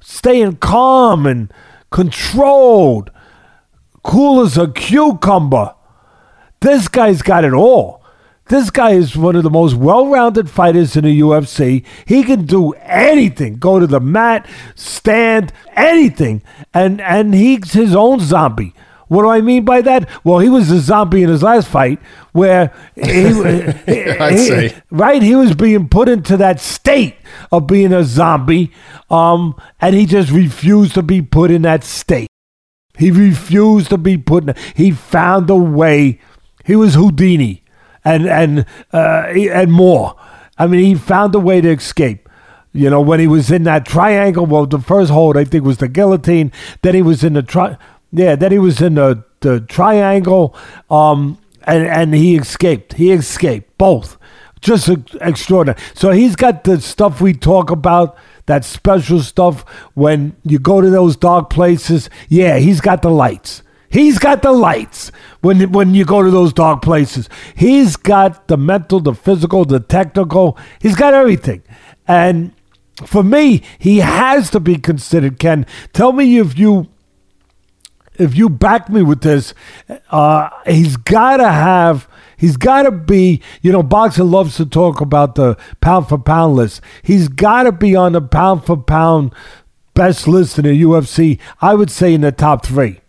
staying calm and controlled, cool as a cucumber. This guy's got it all. This guy is one of the most well rounded fighters in the UFC. He can do anything go to the mat, stand, anything. And, and he's his own zombie. What do I mean by that? Well, he was a zombie in his last fight where he, I'd right, he was being put into that state of being a zombie, um, and he just refused to be put in that state. He refused to be put in. He found a way. He was Houdini, and and uh, and more. I mean, he found a way to escape. You know, when he was in that triangle, well, the first hold I think was the guillotine. Then he was in the tri- yeah. Then he was in the the triangle, um, and and he escaped. He escaped both. Just extraordinary. So he's got the stuff we talk about, that special stuff when you go to those dark places. Yeah, he's got the lights. He's got the lights when when you go to those dark places. He's got the mental, the physical, the technical. He's got everything. And for me, he has to be considered. Ken, tell me if you if you back me with this, uh, he's got to have, he's got to be, you know, boxing loves to talk about the pound for pound list. He's got to be on the pound for pound best list in the UFC. I would say in the top three.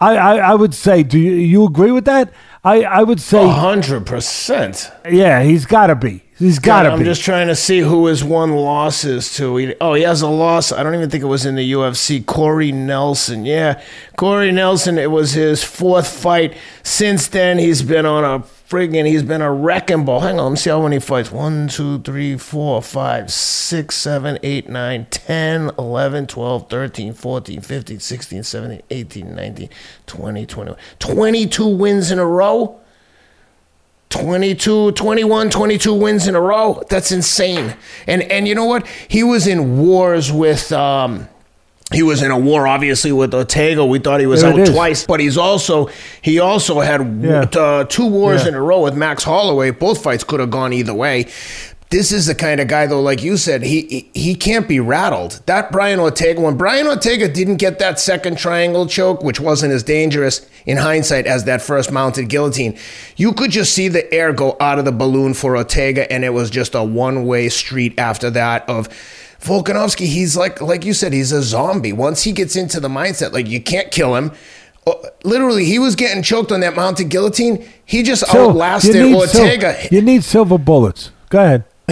I, I, I would say, do you, you agree with that? I, I would say, A hundred percent. yeah, he's got to be. He's got to be. I'm just trying to see who his one loss is to. He, oh, he has a loss. I don't even think it was in the UFC. Corey Nelson. Yeah, Corey Nelson. It was his fourth fight. Since then, he's been on a friggin' he's been a wrecking ball. Hang on, let me see how many fights. 1, 2, 3, 4, 5, 6, 7, 8, 9, 10, 11, 12, 13, 14, 15, 16, 17, 18, 19, 20, 21. 22 wins in a row. 22 21 22 wins in a row that's insane and and you know what he was in wars with um he was in a war obviously with Ortega. We thought he was There out twice, but he's also he also had Yeah. uh, two wars Yeah. in a row with Max Holloway. Both fights could have gone either way. This is the kind of guy though, like you said, he, he he can't be rattled. That Brian Ortega, when Brian Ortega didn't get that second triangle choke, which wasn't as dangerous in hindsight as that first mounted guillotine, you could just see the air go out of the balloon for Ortega, and it was just a one way street after that of Volkanovski, he's like like you said, he's a zombie. Once he gets into the mindset, like you can't kill him. Uh, Literally, he was getting choked on that mounted guillotine. He just So, outlasted you need sil- Ortega. you need silver bullets. Go ahead.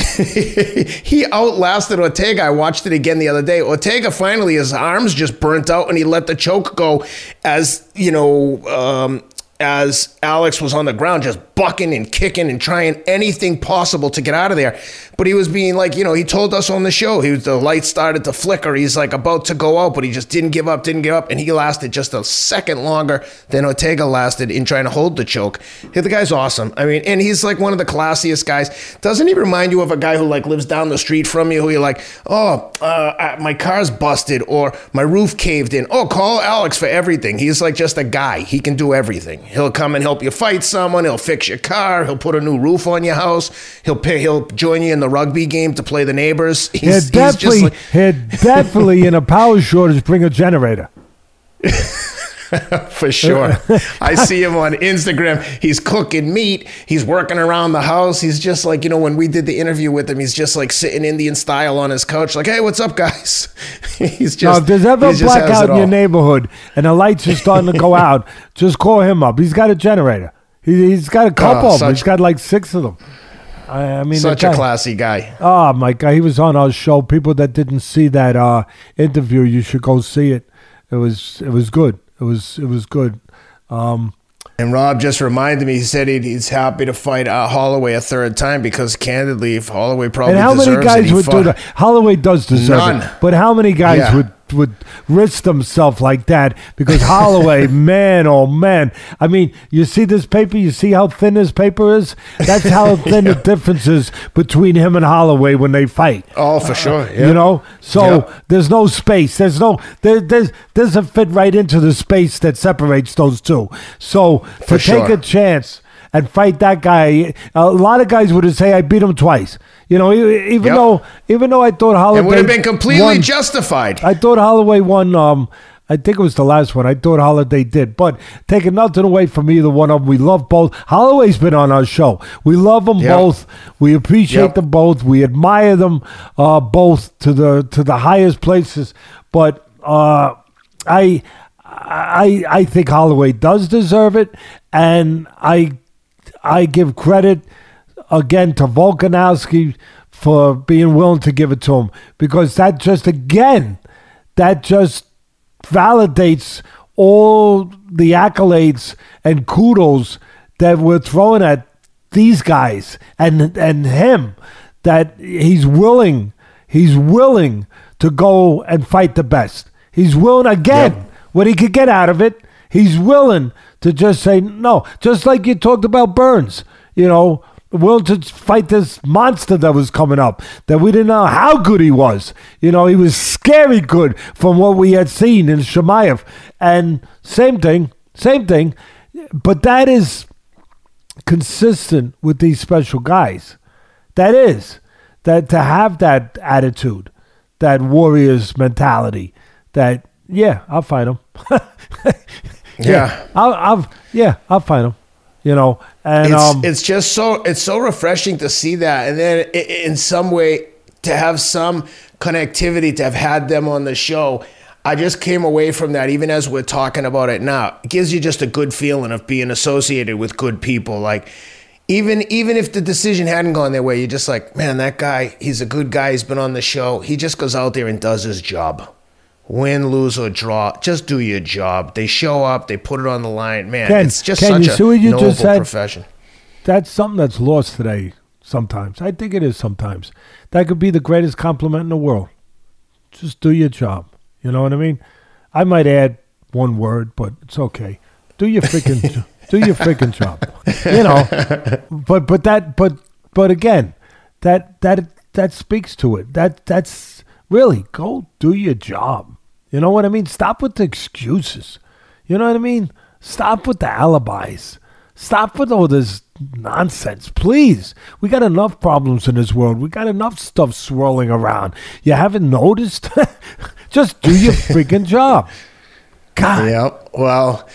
he outlasted Ortega. I watched it again the other day. Ortega finally, his arms just burnt out, and he let the choke go as you know, um, as Alex was on the ground, just bucking and kicking and trying anything possible to get out of there. But he was being like, you know, he told us on the show, he was the light started to flicker. He's like about to go out, but he just didn't give up, didn't give up, and he lasted just a second longer than Ortega lasted in trying to hold the choke. The guy's awesome. I mean, and he's like one of the classiest guys. Doesn't he remind you of a guy who like lives down the street from you, who you're like, oh, uh, uh, my car's busted or my roof caved in. Oh, call Alex for everything. He's like just a guy. He can do everything. He'll come and help you fight someone. He'll fix your car. He'll put a new roof on your house. He'll pay, he'll join you in the rugby game to play the neighbors. He's, He'd he's definitely, just like, he'd definitely in a power shortage bring a generator. For sure. I see him on Instagram. He's cooking meat. He's working around the house. He's just like, you know, when we did the interview with him, he's just like sitting Indian style on his couch, like, hey, what's up, guys? he's just. Now, if there's ever a he just has blackout in your neighborhood and the lights are starting to go out, just call him up. He's got a generator. He, he's got a couple of them. He's got like six of them. I, I mean, Such the a classy guy. Oh my god, he was on our show. People that didn't see that uh, interview, you should go see it. It was it was good. It was it was good. Um, And Rob just reminded me, he said he'd, he's happy to fight uh, Holloway a third time because, candidly, if Holloway probably and how many it, guys he would do that? Holloway does deserve None. it, but how many guys Yeah. would would risk themselves like that? Because Holloway, man, oh man! I mean, you see this paper. You see how thin his paper is. That's how thin the difference is between him and Holloway when they fight. Oh, for sure. Yeah. You know, so Yeah. there's no space. There's no there, there's doesn't fit right into the space that separates those two. So For to take a chance and fight that guy, a lot of guys would have say I beat him twice. You know, even Yep. though even though I thought Holloway It would have been completely won, justified. I thought Holloway won. Um, I think it was the last one. I thought Holiday did, but taking nothing away from either one of them. We love both. Holloway's been on our show. We love them Yep. both. We appreciate Yep. them both. We admire them uh, both to the to the highest places. But uh, I I I think Holloway does deserve it, and I I give credit again to Volkanovski for being willing to give it to him because that just again that just validates all the accolades and kudos that we're throwing at these guys and and him that he's willing he's willing to go and fight the best he's willing again Yep. what he could get out of it he's willing to just say no just like you talked about burns you know willing to fight this monster that was coming up that we didn't know how good he was you know he was scary good from what we had seen in Chimaev and same thing same thing but that is consistent with these special guys. That is that to have that attitude, that warrior's mentality. That yeah, I'll fight him. Yeah. I'll, I'll yeah, I'll fight him. You know, and it's, um, it's just so it's so refreshing to see that. And then in some way to have some connectivity to have had them on the show i just came away from that even as we're talking about it now it gives you just a good feeling of being associated with good people. Like even even if the decision hadn't gone their way you're just like man that guy he's a good guy. He's been on the show. He just goes out there and does his job win lose or draw just do your job they show up they put it on the line man Ken, it's just Ken, such a noble profession that's something that's lost today. Sometimes I think it is. Sometimes that could be the greatest compliment in the world. Just do your job. You know what I mean? I might add one word, but it's okay. Do your freaking do your freaking job. You know. But but that but but again, that that that speaks to it. That that's really go do your job. You know what I mean? Stop with the excuses. You know what I mean? Stop with the alibis. Stop with all this nonsense, please. We got enough problems in this world. We got enough stuff swirling around. You haven't noticed? Just do your freaking job. God. Yep. Well,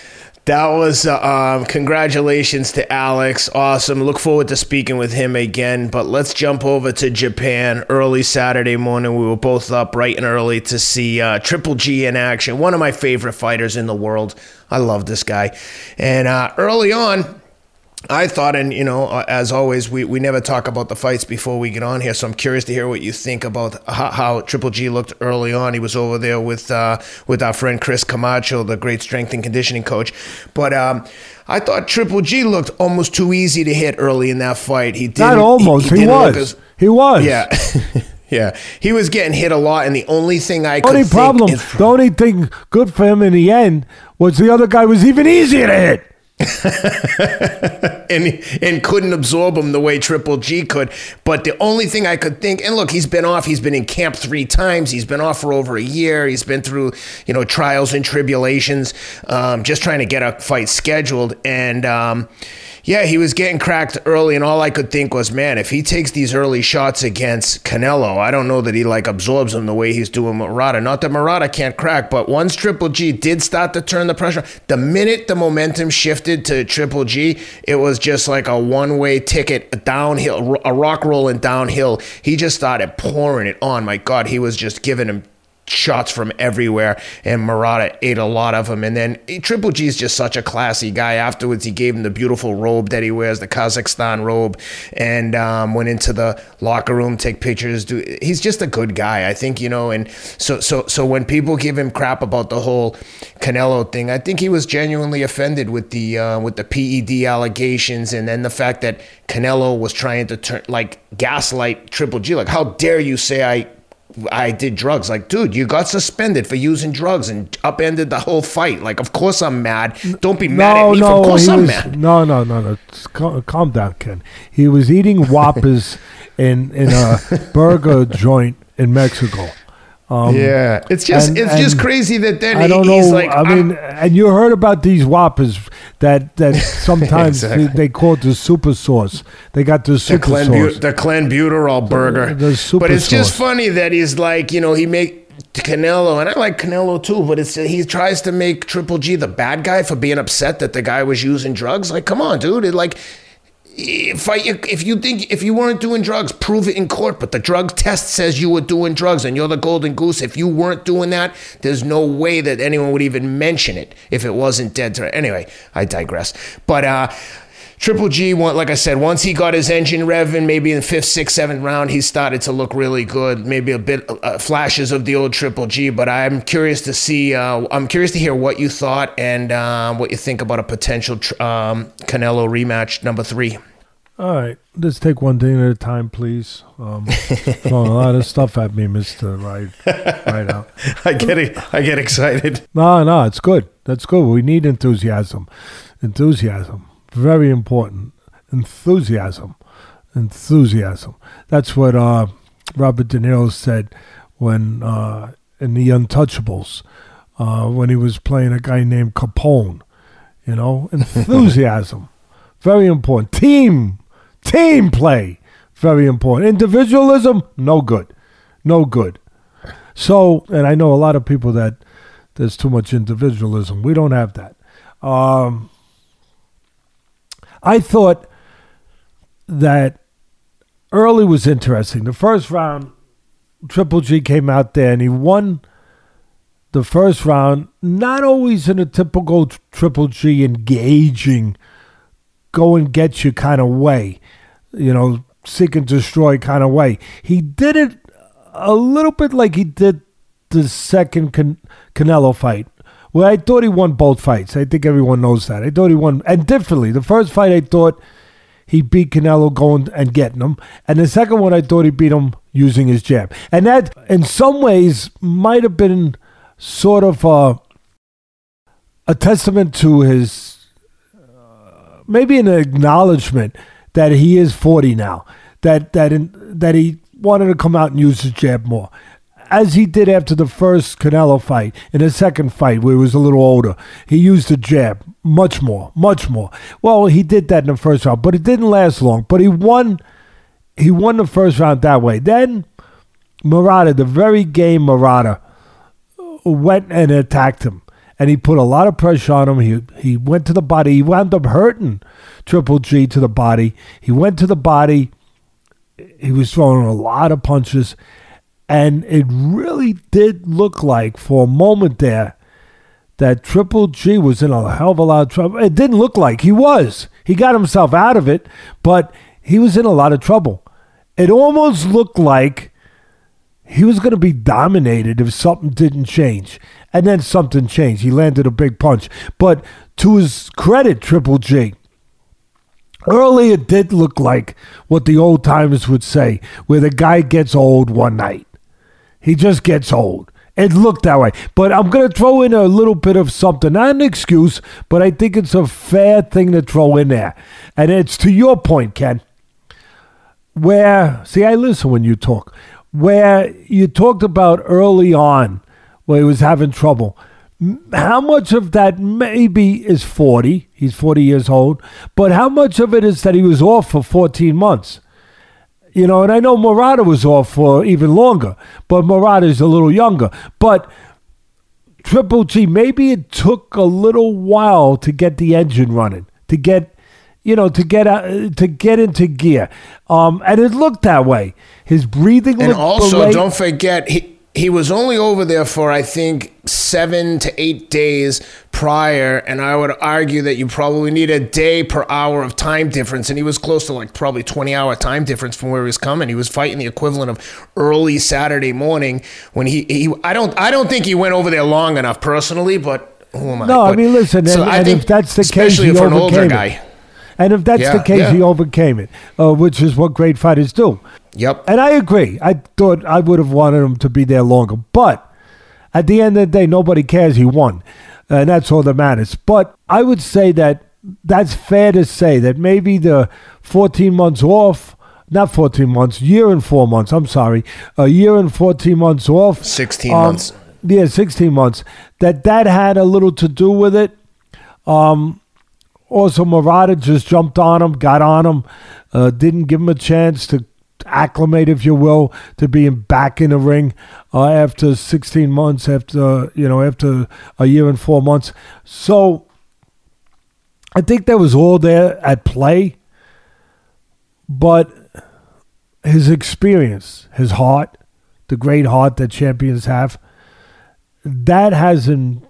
that was uh, um, congratulations to Alex. Awesome. Look forward to speaking with him again. But let's jump over to Japan. Early Saturday morning, we were both up bright and early to see uh, Triple G in action. One of my favorite fighters in the world. I love this guy. And uh, early on, I thought, and you know, uh, as always, we, we never talk about the fights before we get on here. So I'm curious to hear what you think about how, how Triple G looked early on. He was over there with uh, with our friend Chris Camacho, the great strength and conditioning coach. But um, I thought Triple G looked almost too easy to hit early in that fight. He did Not almost. He, didn't look was. as- he was. yeah. Yeah, he was getting hit a lot, and the only thing I could only problem, is the only thing good for him in the end was the other guy was even easier to hit. and and couldn't absorb him the way Triple G could. But the only thing I could think, and look, he's been off. He's been in camp three times. He's been off for over a year. He's been through you know trials and tribulations, um, just trying to get a fight scheduled. And um, Yeah, he was getting cracked early, and all I could think was, man, if he takes these early shots against Canelo, I don't know that he like absorbs them the way he's doing Murata. Not that Murata can't crack, but once Triple G did start to turn the pressure, the minute the momentum shifted to Triple G, it was just like a one way ticket a downhill, a rock rolling downhill. He just started pouring it on. My God, he was just giving him shots from everywhere, and Murata ate a lot of them. And then Triple G is just such a classy guy. Afterwards, he gave him the beautiful robe that he wears, the Kazakhstan robe, and um, went into the locker room, take pictures. Do he's just a good guy, I think you know. And so, so, so when people give him crap about the whole Canelo thing, I think he was genuinely offended with the uh, with the PED allegations, and then the fact that Canelo was trying to turn like gaslight Triple G, like how dare you say I I did drugs. Like, dude, you got suspended for using drugs and upended the whole fight. Like, of course I'm mad. Don't be mad no, at me. No, of course I'm was, mad. No, no, no, no. Calm, calm down, Ken. He was eating whoppers in in a burger joint in Mexico. Um, yeah, it's just and, it's and just crazy that then I don't he, know. Like, I mean, and you heard about these whoppers that that sometimes exactly. they, they call it the super sauce. They got the super the sauce, the clenbuterol burger. The, the but it's sauce. just funny that he's like, you know, he make Canelo, and I like Canelo too, but it's he tries to make Triple G the bad guy for being upset that the guy was using drugs. Like, come on, dude! It like if I, if you think if you weren't doing drugs, prove it in court. But the drug test says you were doing drugs, and you're the golden goose. If you weren't doing that, there's no way that anyone would even mention it if it wasn't dead. To anyway, I digress. But uh, Triple G, like I said, once he got his engine revving, maybe in the fifth, sixth, seventh round, he started to look really good. Maybe a bit uh, flashes of the old Triple G. But I'm curious to see. Uh, I'm curious to hear what you thought and uh, what you think about a potential um, Canelo rematch number three. All right, let's take one thing at a time, please. Um, throwing a lot of stuff at me, Mister Right, right out. I get it. I get excited. No, no, it's good. That's good. We need enthusiasm. Enthusiasm, very important. Enthusiasm, enthusiasm. That's what uh, Robert De Niro said when uh, in The Untouchables, uh, when he was playing a guy named Capone. You know, enthusiasm, very important. Team Team play, very important. Individualism, no good. No good. So, and I know a lot of people that there's too much individualism. We don't have that. Um, I thought that early was interesting. The first round, Triple G came out there and he won the first round, not always in a typical Triple G engaging, go and get you kind of way you know, seek and destroy kind of way. He did it a little bit like he did the second Can- Canelo fight. Well, I thought he won both fights. I think everyone knows that. I thought he won, and differently. The first fight, I thought he beat Canelo going and getting him, and the second one, I thought he beat him using his jab. And that, in some ways, might have been sort of a, a testament to his, uh, maybe an acknowledgement that he is 40 now, that that in, that he wanted to come out and use his jab more. As he did after the first Canelo fight, in the second fight where he was a little older, he used the jab much more, much more. Well, he did that in the first round, but it didn't last long. But he won, he won the first round that way. Then Murata, the very game Murata, went and attacked him and he put a lot of pressure on him. He he went to the body. He wound up hurting Triple G to the body. He went to the body. He was throwing a lot of punches, and it really did look like for a moment there that Triple G was in a hell of a lot of trouble. It didn't look like he was. He got himself out of it, but he was in a lot of trouble. It almost looked like he was going to be dominated if something didn't change. And then something changed. He landed a big punch. But to his credit, Triple G, early it did look like what the old timers would say, where the guy gets old one night. He just gets old. It looked that way. But I'm going to throw in a little bit of something. Not an excuse, but I think it's a fair thing to throw in there. And it's to your point, Ken. Where, see, I listen when you talk where you talked about early on where he was having trouble. how much of that maybe is 40? He's 40 years old. But how much of it is that he was off for 14 months? You know, and I know Murata was off for even longer, but Murata is a little younger. But Triple G, maybe it took a little while to get the engine running, to get, you know, to get uh, to get into gear, um, and it looked that way. His breathing, and also don't forget he he was only over there for I think seven to eight days prior, and I would argue that you probably need a day per hour of time difference, and he was close to like probably twenty hour time difference from where he was coming. He was fighting the equivalent of early Saturday morning when he he I don't I don't think he went over there long enough personally, but oh who am I? No, I mean, listen, so and- I and think if that's the case, especially for an older overcame it. And if that's the case, yeah. he overcame it, uh, which is what great fighters do. Yep. And I agree. I thought I would have wanted him to be there longer. But at the end of the day, nobody cares he won. And that's all that matters. But I would say that that's fair to say that maybe the 14 months off, not 14 months, year and four months, I'm sorry, a year and 14 months off. 16 um, months. Yeah, 16 months. That that had a little to do with it. Um, also, Murata just jumped on him, got on him, uh, didn't give him a chance to acclimate, if you will, to being back in the ring uh, after 16 months, after you know, after a year and four months. So, I think that was all there at play, but his experience, his heart, the great heart that champions have, that hasn't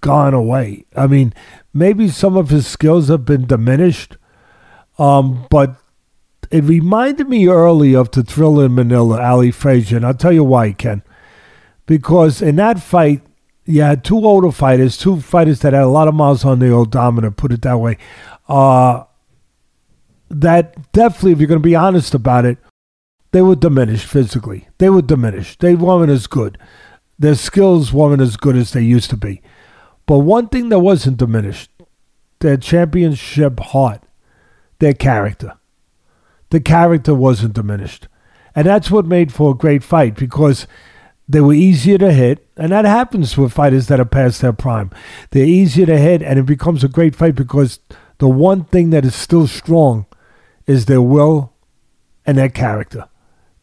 gone away. I mean, maybe some of his skills have been diminished, um, but it reminded me early of the Thriller in Manila, Ali Frazier, and I'll tell you why, Ken. Because in that fight, you had two older fighters, two fighters that had a lot of miles on the odometer, put it that way. Uh, that definitely, if you're going to be honest about it, they were diminished physically. They were diminished. They weren't as good. Their skills weren't as good as they used to be. But one thing that wasn't diminished, their championship heart, their character. The character wasn't diminished. And that's what made for a great fight because they were easier to hit. And that happens with fighters that are past their prime. They're easier to hit, and it becomes a great fight because the one thing that is still strong is their will and their character.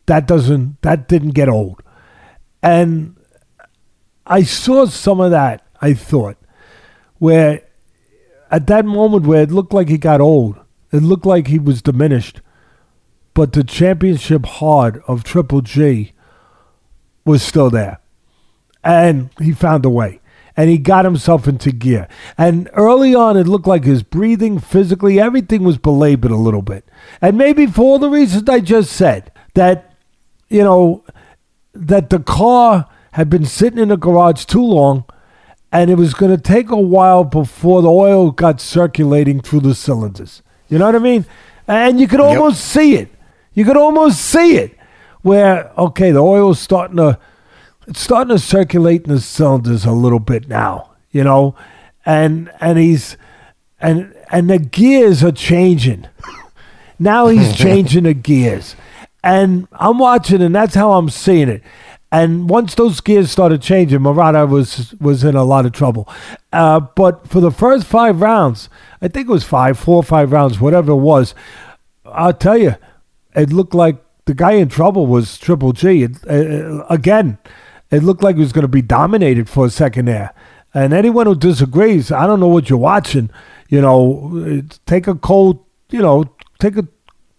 That doesn't that didn't get old. And I saw some of that, I thought, where at that moment where it looked like he got old, it looked like he was diminished. But the championship heart of Triple G was still there. And he found a way. And he got himself into gear. And early on, it looked like his breathing, physically, everything was belabored a little bit. And maybe for all the reasons I just said, that, you know, that the car had been sitting in the garage too long and it was going to take a while before the oil got circulating through the cylinders. You know what I mean? And you could almost see it. You could almost see it where, okay, the oil's starting to it's starting to circulate in the cylinders a little bit now, you know, and and he's and and the gears are changing. now he's changing the gears, and I'm watching, and that's how I'm seeing it. And once those gears started changing, Murata was was in a lot of trouble. Uh, but for the first five rounds, I think it was five, four five rounds, whatever it was. I'll tell you, it looked like the guy in trouble was Triple G. It, uh, again, it looked like he was going to be dominated for a second there. And anyone who disagrees, I don't know what you're watching. You know, take a cold, you know, take a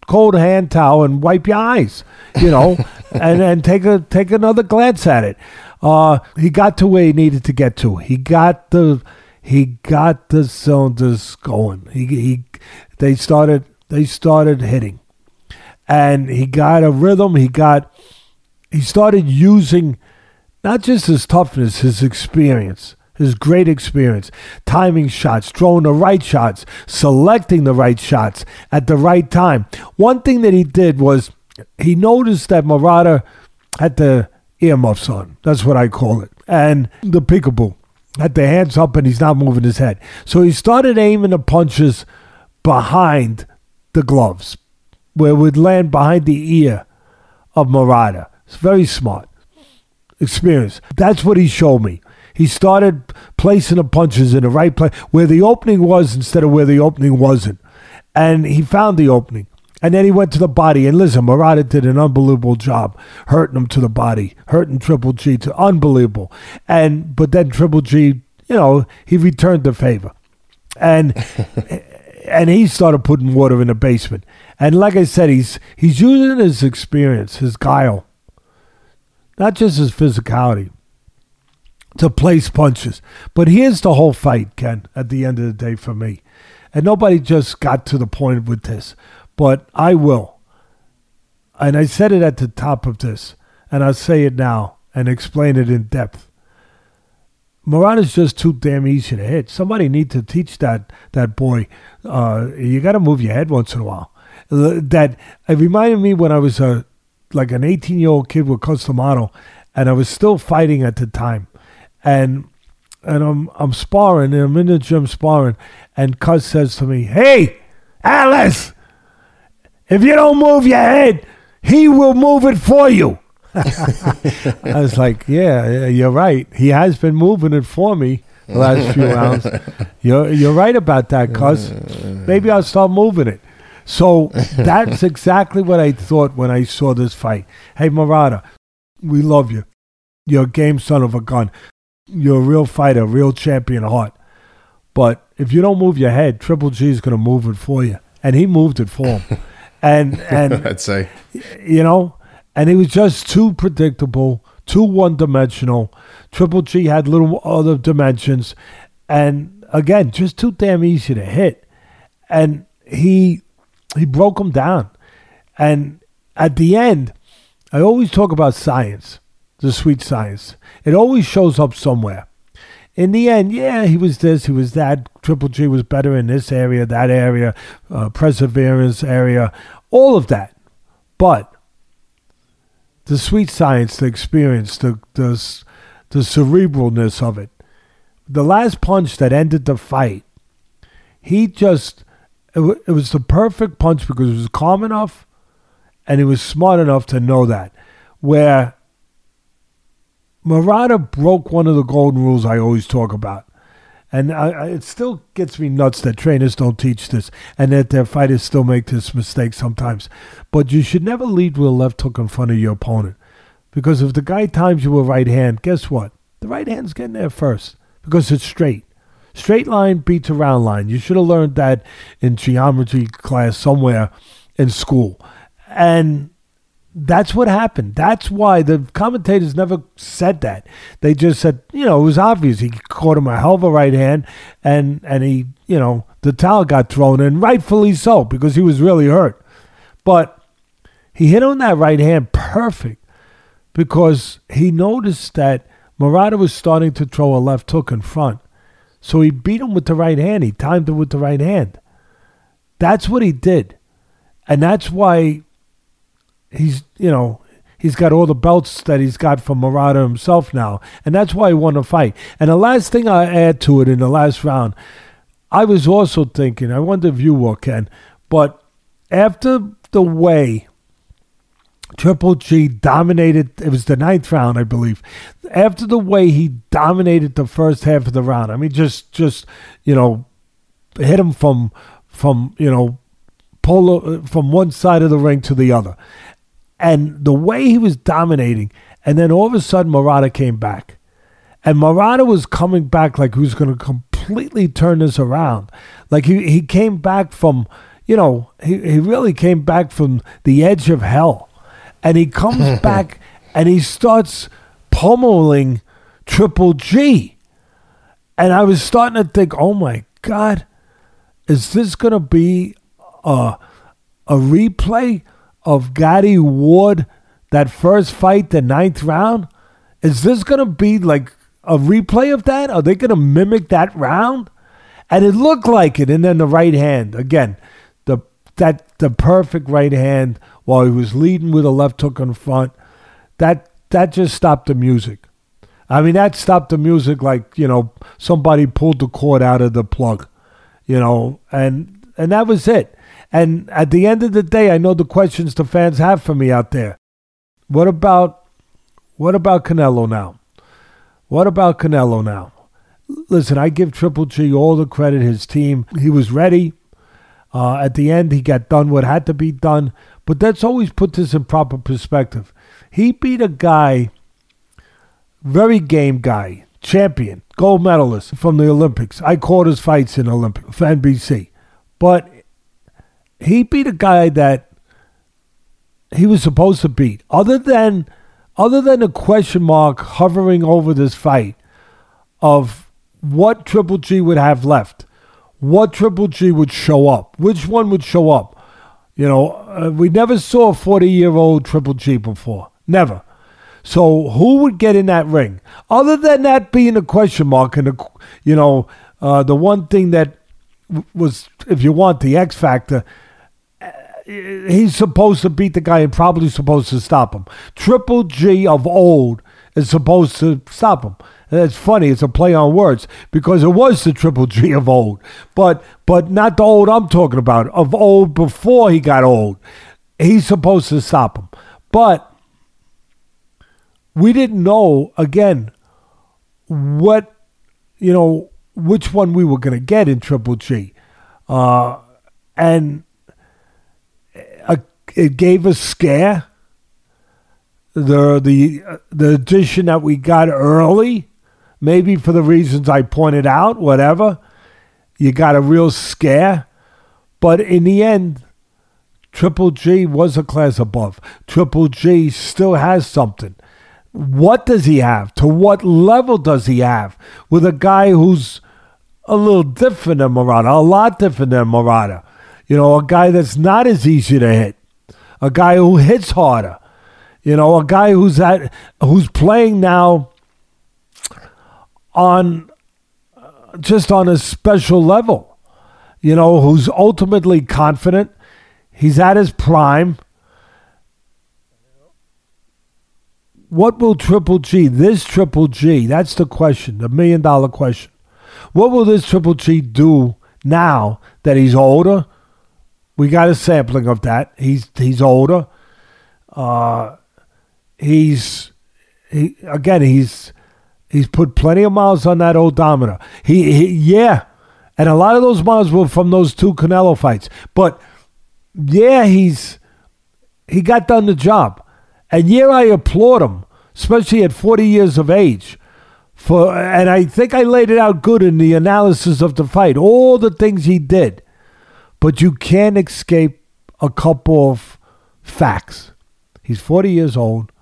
cold hand towel and wipe your eyes. You know, and and take a take another glance at it. Uh, he got to where he needed to get to. He got the he got the cylinders going. He he they started they started hitting and he got a rhythm. He got he started using not just his toughness, his experience, his great experience, timing shots, throwing the right shots, selecting the right shots at the right time. One thing that he did was he noticed that Murata had the earmuffs on. That's what I call it, and the peekaboo. Had the hands up and he's not moving his head. So he started aiming the punches behind the gloves, where it would land behind the ear of Murata. It's very smart experience. That's what he showed me. He started placing the punches in the right place where the opening was instead of where the opening wasn't. And he found the opening. And then he went to the body. And listen, Murata did an unbelievable job hurting him to the body, hurting Triple G to unbelievable. And but then Triple G, you know, he returned the favor. And and he started putting water in the basement. And like I said, he's he's using his experience, his guile, not just his physicality, to place punches. But here's the whole fight, Ken, at the end of the day for me. And nobody just got to the point with this, but I will. And I said it at the top of this, and I'll say it now and explain it in depth. Murata's just too damn easy to hit. Somebody need to teach that that boy. Uh, you got to move your head once in a while. That it reminded me when I was a like an 18 year old kid with Cus D'Amato, and I was still fighting at the time, and and I'm I'm sparring and I'm in the gym sparring, and Cus says to me, "Hey, Atlas, if you don't move your head, he will move it for you." I was like, yeah, you're right. He has been moving it for me the last few rounds. You're you're right about that, Cus. Maybe I'll start moving it. So that's exactly what I thought when I saw this fight. Hey, Murata, we love you. You're a game son of a gun. You're a real fighter, real champion of heart. But if you don't move your head, Triple G is going to move it for you, and he moved it for him. And and I'd say, you know, and he was just too predictable, too one dimensional. Triple G had little other dimensions, and again, just too damn easy to hit. And he he broke him down. And at the end, I always talk about science, the sweet science. It always shows up somewhere. In the end, yeah, he was this, he was that. Triple G was better in this area, that area, uh, perseverance area, all of that. But the sweet science, the experience, the, the, the cerebralness of it. The last punch that ended the fight, he just, it, w- it was the perfect punch because it was calm enough and he was smart enough to know that. Where Murata broke one of the golden rules I always talk about. And I, I, it still gets me nuts that trainers don't teach this and that their fighters still make this mistake sometimes. But you should never lead with a left hook in front of your opponent. Because if the guy times you with right hand, guess what? The right hand's getting there first because it's straight. Straight line beats a round line. You should have learned that in geometry class somewhere in school. And that's what happened. That's why the commentators never said that. They just said, you know, it was obvious. He caught him a hell of a right hand, and and he, you know, the towel got thrown in, rightfully so, because he was really hurt. But he hit on that right hand perfect because he noticed that Murata was starting to throw a left hook in front. So he beat him with the right hand. He timed it with the right hand. That's what he did. And that's why he's you know he's got all the belts that he's got from Murata himself now, and that's why he won the fight. And the last thing I add to it in the last round, I was also thinking, I wonder if you will, Ken, but after the way Triple G dominated, it was the ninth round, I believe. After the way he dominated the first half of the round, I mean, just just you know, hit him from from you know, pull uh, from one side of the ring to the other and the way he was dominating, and then all of a sudden Murata came back. And Murata was coming back like he was going to completely turn this around. Like he, he came back from, you know, he, he really came back from the edge of hell. And he comes back and he starts pummeling Triple G. And I was starting to think, oh my God, is this going to be a, a replay of Gatti Ward, that first fight, the ninth round? Is this going to be like a replay of that? Are they going to mimic that round? And it looked like it. And then the right hand again, the that the perfect right hand while he was leading with a left hook in front. That that just stopped the music. I mean, that stopped the music like you know somebody pulled the cord out of the plug, you know, and and that was it. And at the end of the day, I know the questions the fans have for me out there. What about what about Canelo now? What about Canelo now? Listen, I give Triple G all the credit. His team, he was ready. Uh, at the end, he got done what had to be done. But let's always put this in proper perspective. He beat a guy, very game guy, champion, gold medalist from the Olympics. I caught his fights in Olympic for NBC. But he beat a guy that he was supposed to beat. Other than other than a question mark hovering over this fight of what Triple G would have left, what Triple G would show up, which one would show up. You know, uh, we never saw a 40 year old Triple G before. Never. So who would get in that ring? Other than that being a question mark, and the, you know, uh, the one thing that was, if you want, the X factor he's supposed to beat the guy and probably supposed to stop him. Triple G of old is supposed to stop him. And it's funny, it's a play on words because it was the Triple G of old, but but not the old I'm talking about. Of old before he got old, he's supposed to stop him. But we didn't know again what you know which one we were going to get in Triple G, uh, and it gave a scare. The the the addition that we got early, maybe for the reasons I pointed out, whatever, you got a real scare. But in the end, Triple G was a class above. Triple G still has something. What does he have? To what level does he have? With a guy who's a little different than Murata, a lot different than Murata. You know, a guy that's not as easy to hit a guy who hits harder, you know, a guy who's at who's playing now on just on a special level, you know, who's ultimately confident. He's at his prime. What will Triple G, this Triple G, that's the question, the million dollar question. What will this Triple G do now that he's older? We got a sampling of that. He's he's older. Uh, he's he again. He's he's put plenty of miles on that odometer. He, he yeah, and a lot of those miles were from those two Canelo fights. But yeah, he's he got done the job, and yeah, I applaud him, especially at forty years of age. For and I think I laid it out good in the analysis of the fight. All the things he did but you can't escape a couple of facts. He's 40 years old.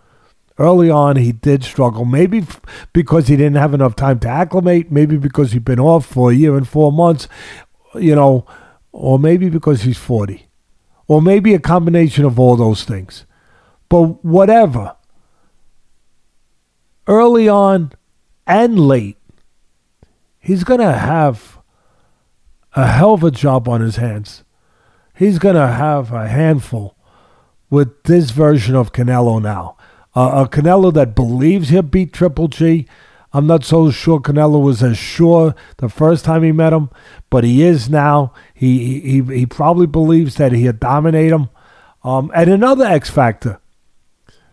Early on, he did struggle, maybe f- because he didn't have enough time to acclimate, maybe because he'd been off for a year and four months, you know, or maybe because he's 40, or maybe a combination of all those things. But whatever, early on and late, he's going to have a hell of a job on his hands. He's going to have a handful with this version of Canelo now. Uh, a Canelo that believes he'll beat Triple G. I'm not so sure Canelo was as sure the first time he met him, but he is now. He he he probably believes that he'll dominate him. Um, and another X factor,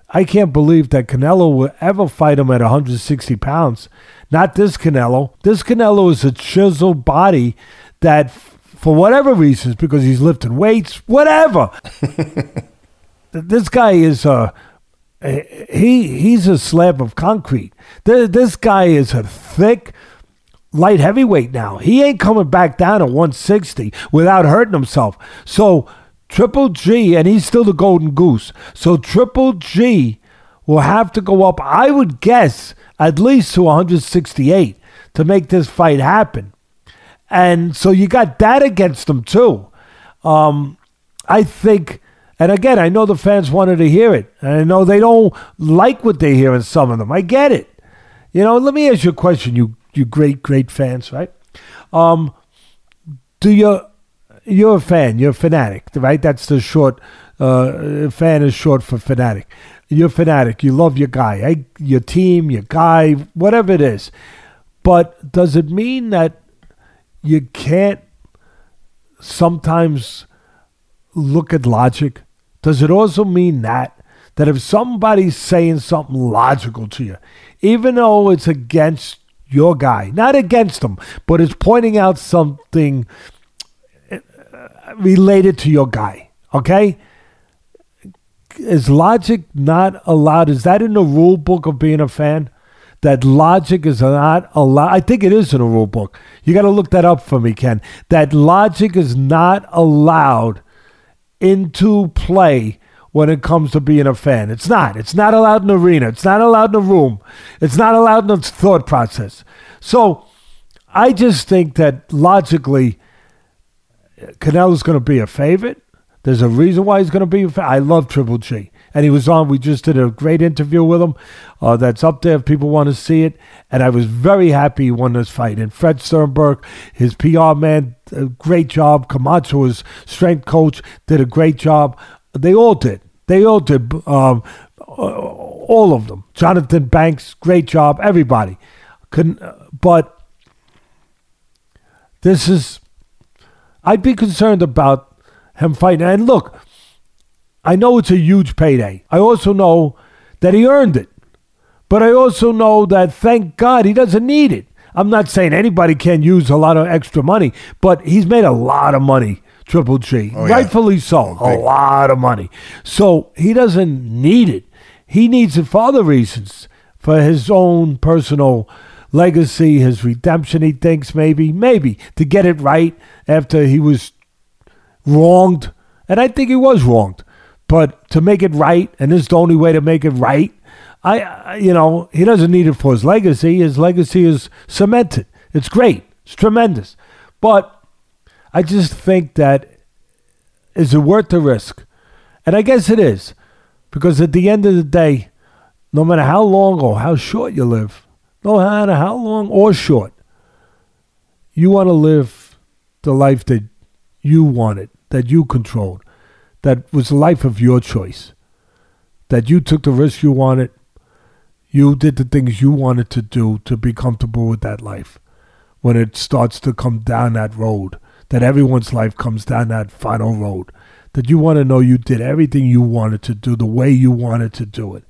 I can't believe that Canelo will ever fight him at 160 pounds. Not this Canelo. This Canelo is a chiseled body that for whatever reasons, because he's lifting weights, whatever. this guy is a he he's a slab of concrete. This guy is a thick light heavyweight now. He ain't coming back down to 160 without hurting himself. So Triple G, and he's still the golden goose. So Triple G will have to go up, I would guess, at least to 168 to make this fight happen. And so you got that against them too. Um, I think, and again, I know the fans wanted to hear it. And I know they don't like what they hear in some of them. I get it. You know, let me ask you a question, you you great, great fans, right? Um, do you you're a fan, you're a fanatic, right? That's the short uh, fan is short for fanatic. You're a fanatic. You love your guy, eh? your team, your guy, whatever it is. But does it mean that you can't sometimes look at logic? Does it also mean that that if somebody's saying something logical to you, even though it's against your guy, not against him, but it's pointing out something uh, related to your guy, okay? Is logic not allowed? Is that in the rule book of being a fan? That logic is not allowed. I think it is in the rule book. You got to look that up for me, Ken. That logic is not allowed into play when it comes to being a fan. It's not. It's not allowed in the arena. It's not allowed in the room. It's not allowed in the thought process. So I just think that logically, Canelo's going to be a favorite. There's a reason why he's going to be a. I love Triple G. And he was on, we just did a great interview with him. Uh, that's up there if people want to see it. And I was very happy he won this fight. And Fred Sternberg, his PR man, great job. Camacho, his strength coach, did a great job. They all did. They all did. Um, all of them. Johnathon Banks, great job. Everybody. Couldn't, but this is. I'd be concerned about him fighting. And look, I know it's a huge payday. I also know that he earned it. But I also know that thank God he doesn't need it. I'm not saying anybody can use a lot of extra money, but he's made a lot of money Triple G. Oh, yeah. Rightfully so. Oh, a lot of money. So he doesn't need it. He needs it for other reasons, for his own personal legacy, his redemption, he thinks maybe, maybe to get it right after he was wronged. And I think he was wronged. But to make it right, and this is the only way to make it right, I, you know, he doesn't need it for his legacy. His legacy is cemented. It's great. It's tremendous. But I just think that is it worth the risk? And I guess it is. Because at the end of the day, no matter how long or how short you live, no matter how long or short, you want to live the life that you wanted, that you controlled, that was the life of your choice, that you took the risk you wanted, you did the things you wanted to do to be comfortable with that life. When it starts to come down that road, that everyone's life comes down that final road. That you want to know you did everything you wanted to do the way you wanted to do it.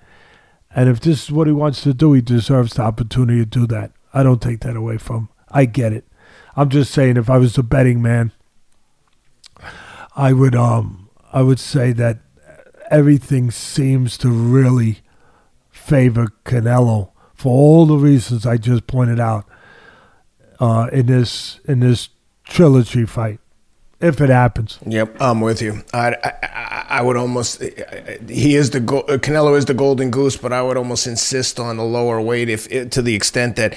And if this is what he wants to do, he deserves the opportunity to do that. I don't take that away from him. I get it. I'm just saying if I was a betting man, I would um I would say that everything seems to really favor Canelo for all the reasons I just pointed out uh, in this in this trilogy fight if it happens. Yep, I'm with you. I, I, I would almost he is the Canelo is the golden goose, but I would almost insist on a lower weight if to the extent that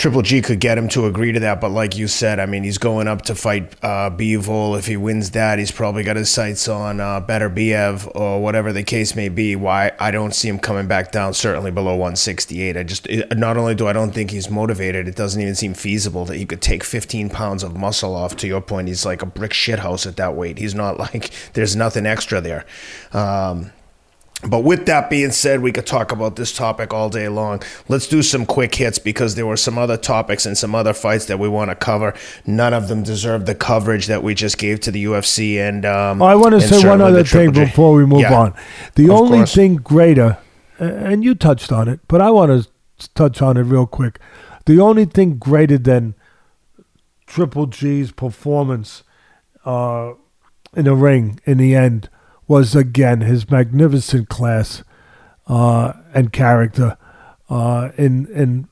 Triple G could get him to agree to that, but like you said, I mean, he's going up to fight uh. If he wins that, he's probably got his sights on uh, Beterbiev or whatever the case may be. Why I don't see him coming back down, certainly below 168. I just it, not only do I don't think he's motivated, it doesn't even seem feasible that he could take 15 pounds of muscle off. To your point, he's like a brick shithouse at that weight. He's not like there's nothing extra there. Um, but with that being said, we could talk about this topic all day long. Let's do some quick hits because there were some other topics and some other fights that we want to cover. None of them deserve the coverage that we just gave to the UFC. And um, I want to say one other thing before we move yeah, on. The only course. thing greater, and you touched on it, but I want to touch on it real quick. The only thing greater than Triple G's performance uh, in the ring in the end was again his magnificent class uh, and character uh, in in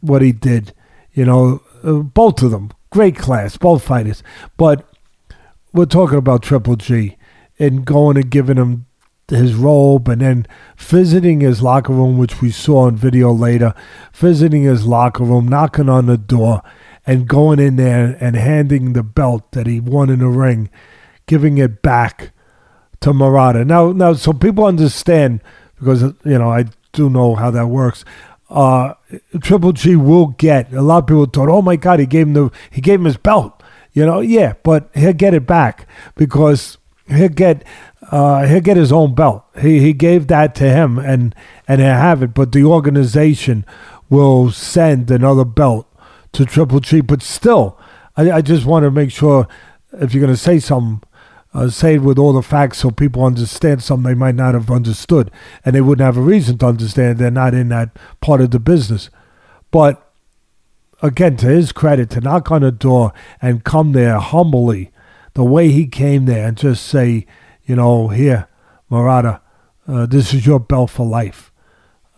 what he did. You know, uh, both of them great class, both fighters. But we're talking about Triple G and going and giving him his robe and then visiting his locker room, which we saw in video later, visiting his locker room, knocking on the door, and going in there and handing the belt that he won in the ring, giving it back to Murata. Now, now, so people understand because you know I do know how that works. Uh, Triple G will get a lot of people thought, oh my God, he gave him the he gave him his belt. You know, yeah, but he'll get it back because he'll get uh, he'll get his own belt. He he gave that to him and and he'll have it. But the organization will send another belt to Triple G. But still, I, I just want to make sure if you're going to say something uh, say it with all the facts so people understand something they might not have understood, and they wouldn't have a reason to understand. They're not in that part of the business. But again, to his credit, to knock on a door and come there humbly, the way he came there and just say, you know, here, Murata, uh, this is your belt for life.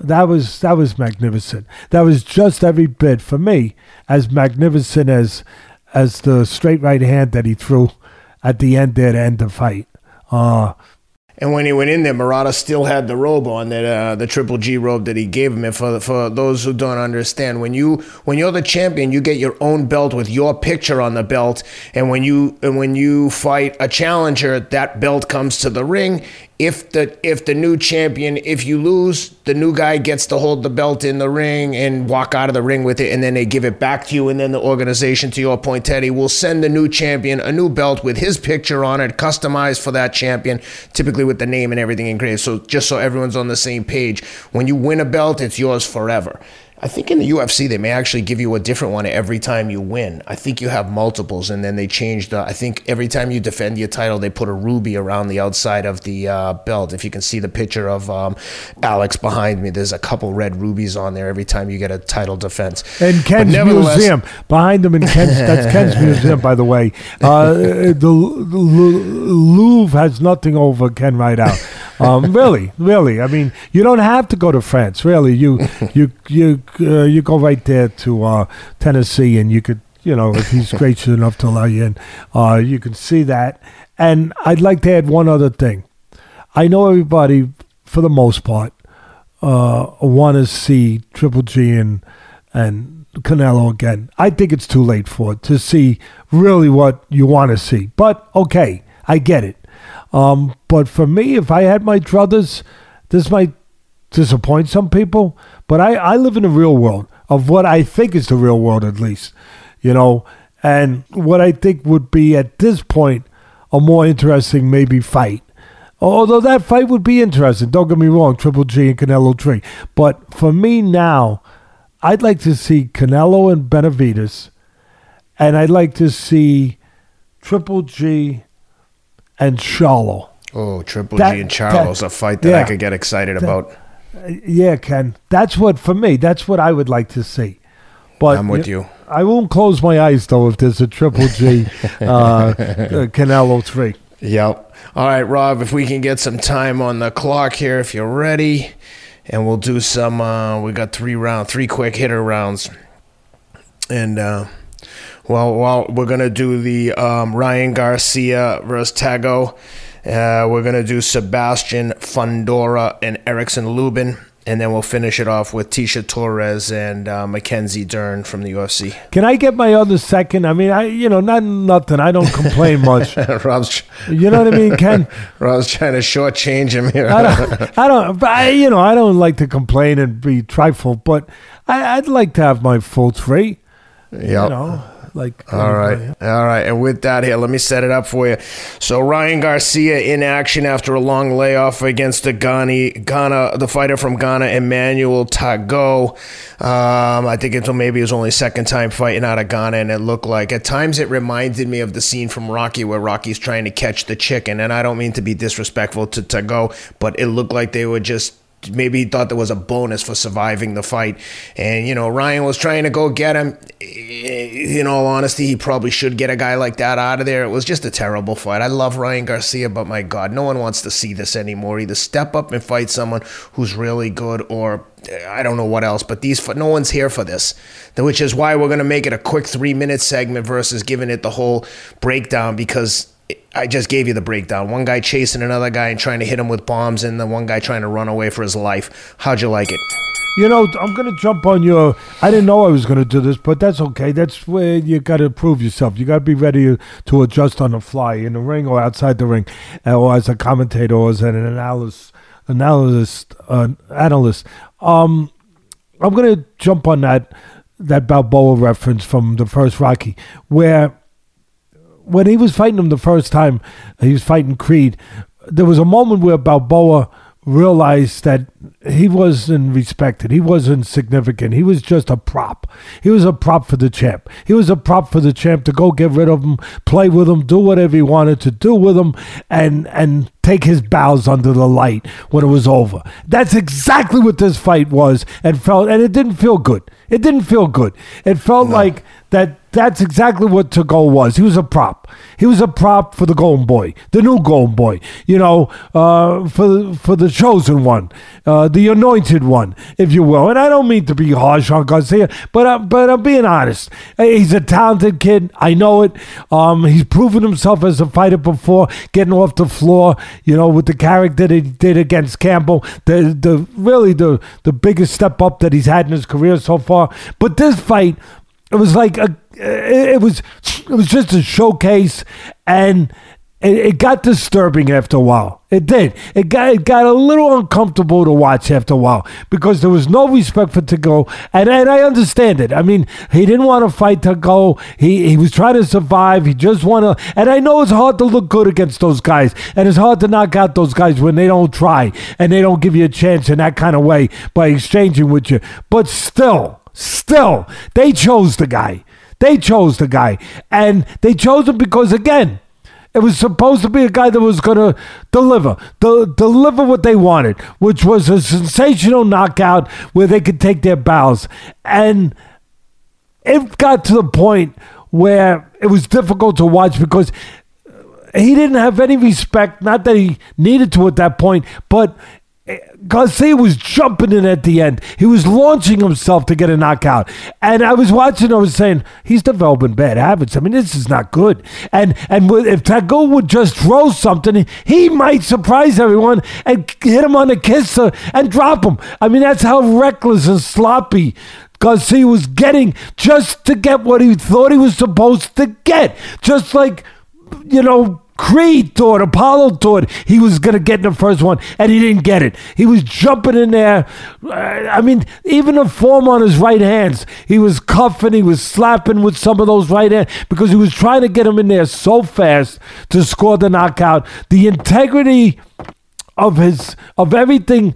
That was that was magnificent. That was just every bit for me as magnificent as as the straight right hand that he threw at the end there to end the fight. Uh, and when he went in there, Murata still had the robe on, that uh, the Triple G robe that he gave him. And for for those who don't understand, when you when you're the champion, you get your own belt with your picture on the belt. And when you and when you fight a challenger, that belt comes to the ring if the if the new champion if you lose the new guy gets to hold the belt in the ring and walk out of the ring with it and then they give it back to you and then the organization to your point teddy will send the new champion a new belt with his picture on it customized for that champion typically with the name and everything engraved so just so everyone's on the same page when you win a belt it's yours forever I think in the UFC they may actually give you a different one every time you win. I think you have multiples, and then they changed. Uh, I think every time you defend your title, they put a ruby around the outside of the uh, belt. If you can see the picture of um, Alex behind me, there's a couple red rubies on there every time you get a title defense. And Ken's museum behind them in Ken's that's Ken's museum, by the way. Uh, the, the Louvre has nothing over Ken Rideout. Um, really, really. I mean, you don't have to go to France. Really, you you you uh, you go right there to uh, Tennessee, and you could, you know, if he's gracious enough to allow you in, uh, you can see that. And I'd like to add one other thing. I know everybody, for the most part, uh, want to see Triple G and and Canelo again. I think it's too late for it to see really what you want to see. But okay, I get it. Um, but for me, if I had my druthers, this might disappoint some people, but I, I live in the real world of what I think is the real world, at least, you know, and what I think would be at this point a more interesting maybe fight. Although that fight would be interesting, don't get me wrong, Triple G and Canelo 3. But for me now, I'd like to see Canelo and Benavidez, and I'd like to see Triple G and Charlo. Oh, Triple that, G and Charlo's that, a fight that yeah, I could get excited that, about. Yeah, Ken. That's what for me. That's what I would like to see. But I'm with you. I won't close my eyes though if there's a Triple G uh, Canelo three. Yep. All right, Rob. If we can get some time on the clock here, if you're ready, and we'll do some. Uh, we got three round, three quick hitter rounds, and. Uh, well, well, we're gonna do the um, Ryan Garcia versus Tagoe. Uh, we're going to do Sebastian Fundora and Erickson Lubin. And then we'll finish it off with Tecia Torres and uh, Mackenzie Dern from the UFC. Can I get my other second? I mean, I you know, not nothing. I don't complain much. Rob's, you know what I mean, Ken? Rob's trying to shortchange him here. I don't, I don't, but I, you know, I don't like to complain and be trifle, but I, would like to have my full three. Yeah. You know, like all right, all right. And with that, here, let me set it up for you. So Ryan Garcia in action after a long layoff against the Ghana, Ghana, the fighter from Ghana, Emmanuel Tagoe. Um, I think until maybe his only second time fighting out of Ghana, and it looked like at times it reminded me of the scene from Rocky where Rocky's trying to catch the chicken. And I don't mean to be disrespectful to Tagoe, but it looked like they were just maybe he thought there was a bonus for surviving the fight. And, you know, Ryan was trying to go get him. In all honesty, he probably should get a guy like that out of there. It was just a terrible fight. I love Ryan Garcia, but my God, no one wants to see this anymore. Either step up and fight someone who's really good or I don't know what else, but these no one's here for this, which is why we're going to make it a quick three minute segment versus giving it the whole breakdown because I just gave you the breakdown. One guy chasing another guy and trying to hit him with bombs, and the one guy trying to run away for his life. How'd you like it? You know, I'm going to jump on your. I didn't know I was going to do this, but that's okay. That's where you got to prove yourself. You got to be ready to adjust on the fly in the ring or outside the ring, or as a commentator or as an analyst. Analyst, uh, analyst. Um, I'm going to jump on that that Balboa reference from the first Rocky, where when he was fighting him the first time, he was fighting Creed. There was a moment where Balboa realized that he wasn't respected. He wasn't significant. He was just a prop. He was a prop for the champ. He was a prop for the champ to go get rid of him, play with him, do whatever he wanted to do with him, and and take his bows under the light when it was over. That's exactly what this fight was and felt and it didn't feel good. It didn't feel good. It felt no. like that that's exactly what Tagoe was. He was a prop. He was a prop for the Golden Boy, the new Golden Boy. You know, uh, for for the chosen one, uh, the anointed one, if you will. And I don't mean to be harsh on Garcia, but uh, but I'm being honest. He's a talented kid. I know it. Um, he's proven himself as a fighter before, getting off the floor. You know, with the character that he did against Campbell, the the really the the biggest step up that he's had in his career so far. But this fight it was like a, it was it was just a showcase, and it, it, got disturbing after a while. It did. It got it got a little uncomfortable to watch after a while because there was no respect for Tagoe, and and I understand it. I mean, he didn't want to fight Tagoe. He he was trying to survive. He just want to, and I know it's hard to look good against those guys, and it's hard to knock out those guys when they don't try and they don't give you a chance in that kind of way by exchanging with you. But still Still, they chose the guy. They chose the guy. And they chose him because, again, it was supposed to be a guy that was going to deliver, de- deliver what they wanted, which was a sensational knockout where they could take their bows. And it got to the point where it was difficult to watch because he didn't have any respect. Not that he needed to at that point, but Garcia was jumping in at the end. He was launching himself to get a knockout. And I was watching, I was saying, he's developing bad habits. I mean, this is not good. And and if Tagoe would just throw something, he might surprise everyone and hit him on the kisser and drop him. I mean, that's how reckless and sloppy Garcia was getting just to get what he thought he was supposed to get. Just like, you know, Creed thought, Apollo thought he was going to get the first one, and he didn't get it. He was jumping in there. Uh, I mean, even the form on his right hands, he was cuffing, he was slapping with some of those right hands because he was trying to get him in there so fast to score the knockout. The integrity of his, of everything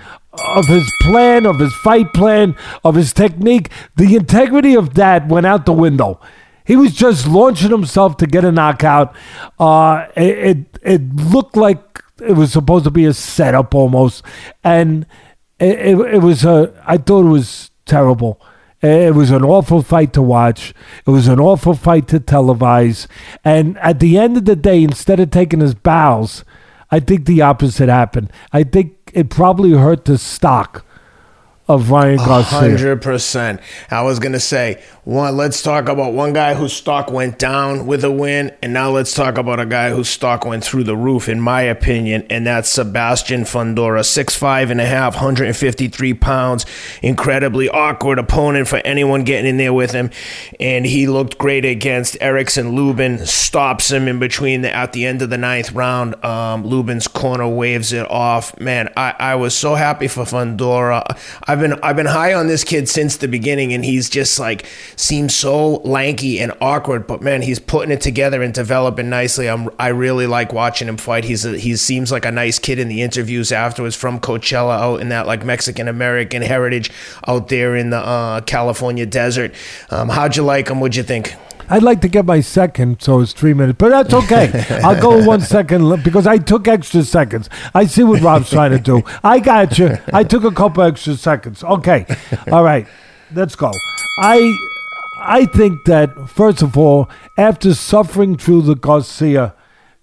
of his plan, of his fight plan, of his technique, the integrity of that went out the window. He was just launching himself to get a knockout. Uh, it, it, it looked like it was supposed to be a setup almost, and it, it, it was a. I thought it was terrible. It was an awful fight to watch. It was an awful fight to televise. And at the end of the day, instead of taking his bows, I think the opposite happened. I think it probably hurt the stock of Ryan Garcia. Hundred percent. I was gonna say one. Let's talk about one guy whose stock went down with a win, and now let's talk about a guy whose stock went through the roof, in my opinion, and that's Sebastian Fundora, six five and a half, 153 pounds, incredibly awkward opponent for anyone getting in there with him, and he looked great against Erickson Lubin. Stops him in between the, at the end of the ninth round. Um, Lubin's corner waves it off. Man, I, I was so happy for Fundora. I I've been I've been high on this kid since the beginning, and he's just like seems so lanky and awkward. But man, he's putting it together and developing nicely. I'm I really like watching him fight. He's a, he seems like a nice kid in the interviews afterwards from Coachella out in that like Mexican American heritage out there in the uh, California desert. Um, how'd you like him? What'd you think? I'd like to get my second, so it's three minutes, but that's okay. I'll go one second because I took extra seconds. I see what Rob's trying to do. I got you. I took a couple extra seconds. Okay, all right, let's go. I I think that first of all, after suffering through the Garcia,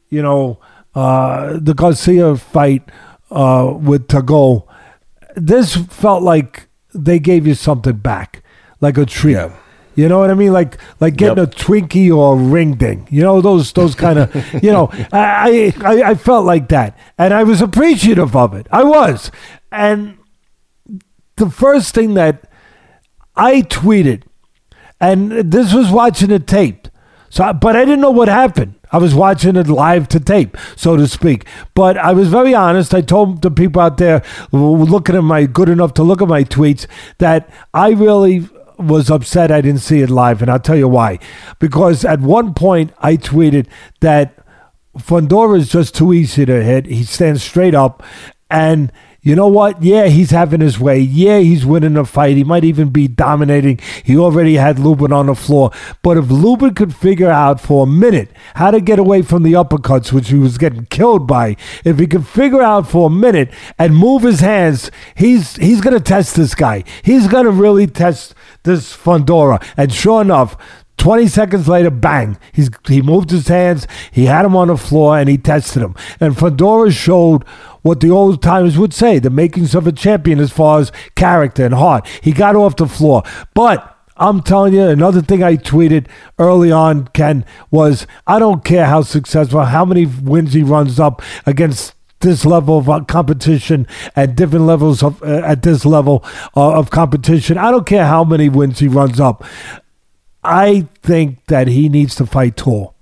you know, uh, the Garcia fight uh, with Tagoe, this felt like they gave you something back, like a treat. Yeah you know what I mean? Like like getting yep. a Twinkie or a ring ding. You know those those kind of. you know, I, I I felt like that, and I was appreciative of it. I was, and the first thing that I tweeted, and this was watching it taped. So, but I didn't know what happened. I was watching it live to tape, so to speak. But I was very honest. I told the people out there looking at my good enough to look at my tweets that I really was upset I didn't see it live, and I'll tell you why. Because at one point I tweeted that Fundora is just too easy to hit. He stands straight up, and you know what? Yeah, he's having his way. Yeah, he's winning a fight. He might even be dominating. He already had Lubin on the floor. But if Lubin could figure out for a minute how to get away from the uppercuts, which he was getting killed by, if he could figure out for a minute and move his hands, he's he's gonna test this guy. He's gonna really test this Fundora. And sure enough, 20 seconds later, bang, he's, he moved his hands, he had him on the floor, and he tested him. And Fundora showed what the old timers would say the makings of a champion as far as character and heart. He got off the floor. But I'm telling you, another thing I tweeted early on, Ken, was I don't care how successful, how many wins he runs up against this level of uh, competition at different levels of uh, at this level uh, of competition. I don't care how many wins he runs up. I think that he needs to fight tall.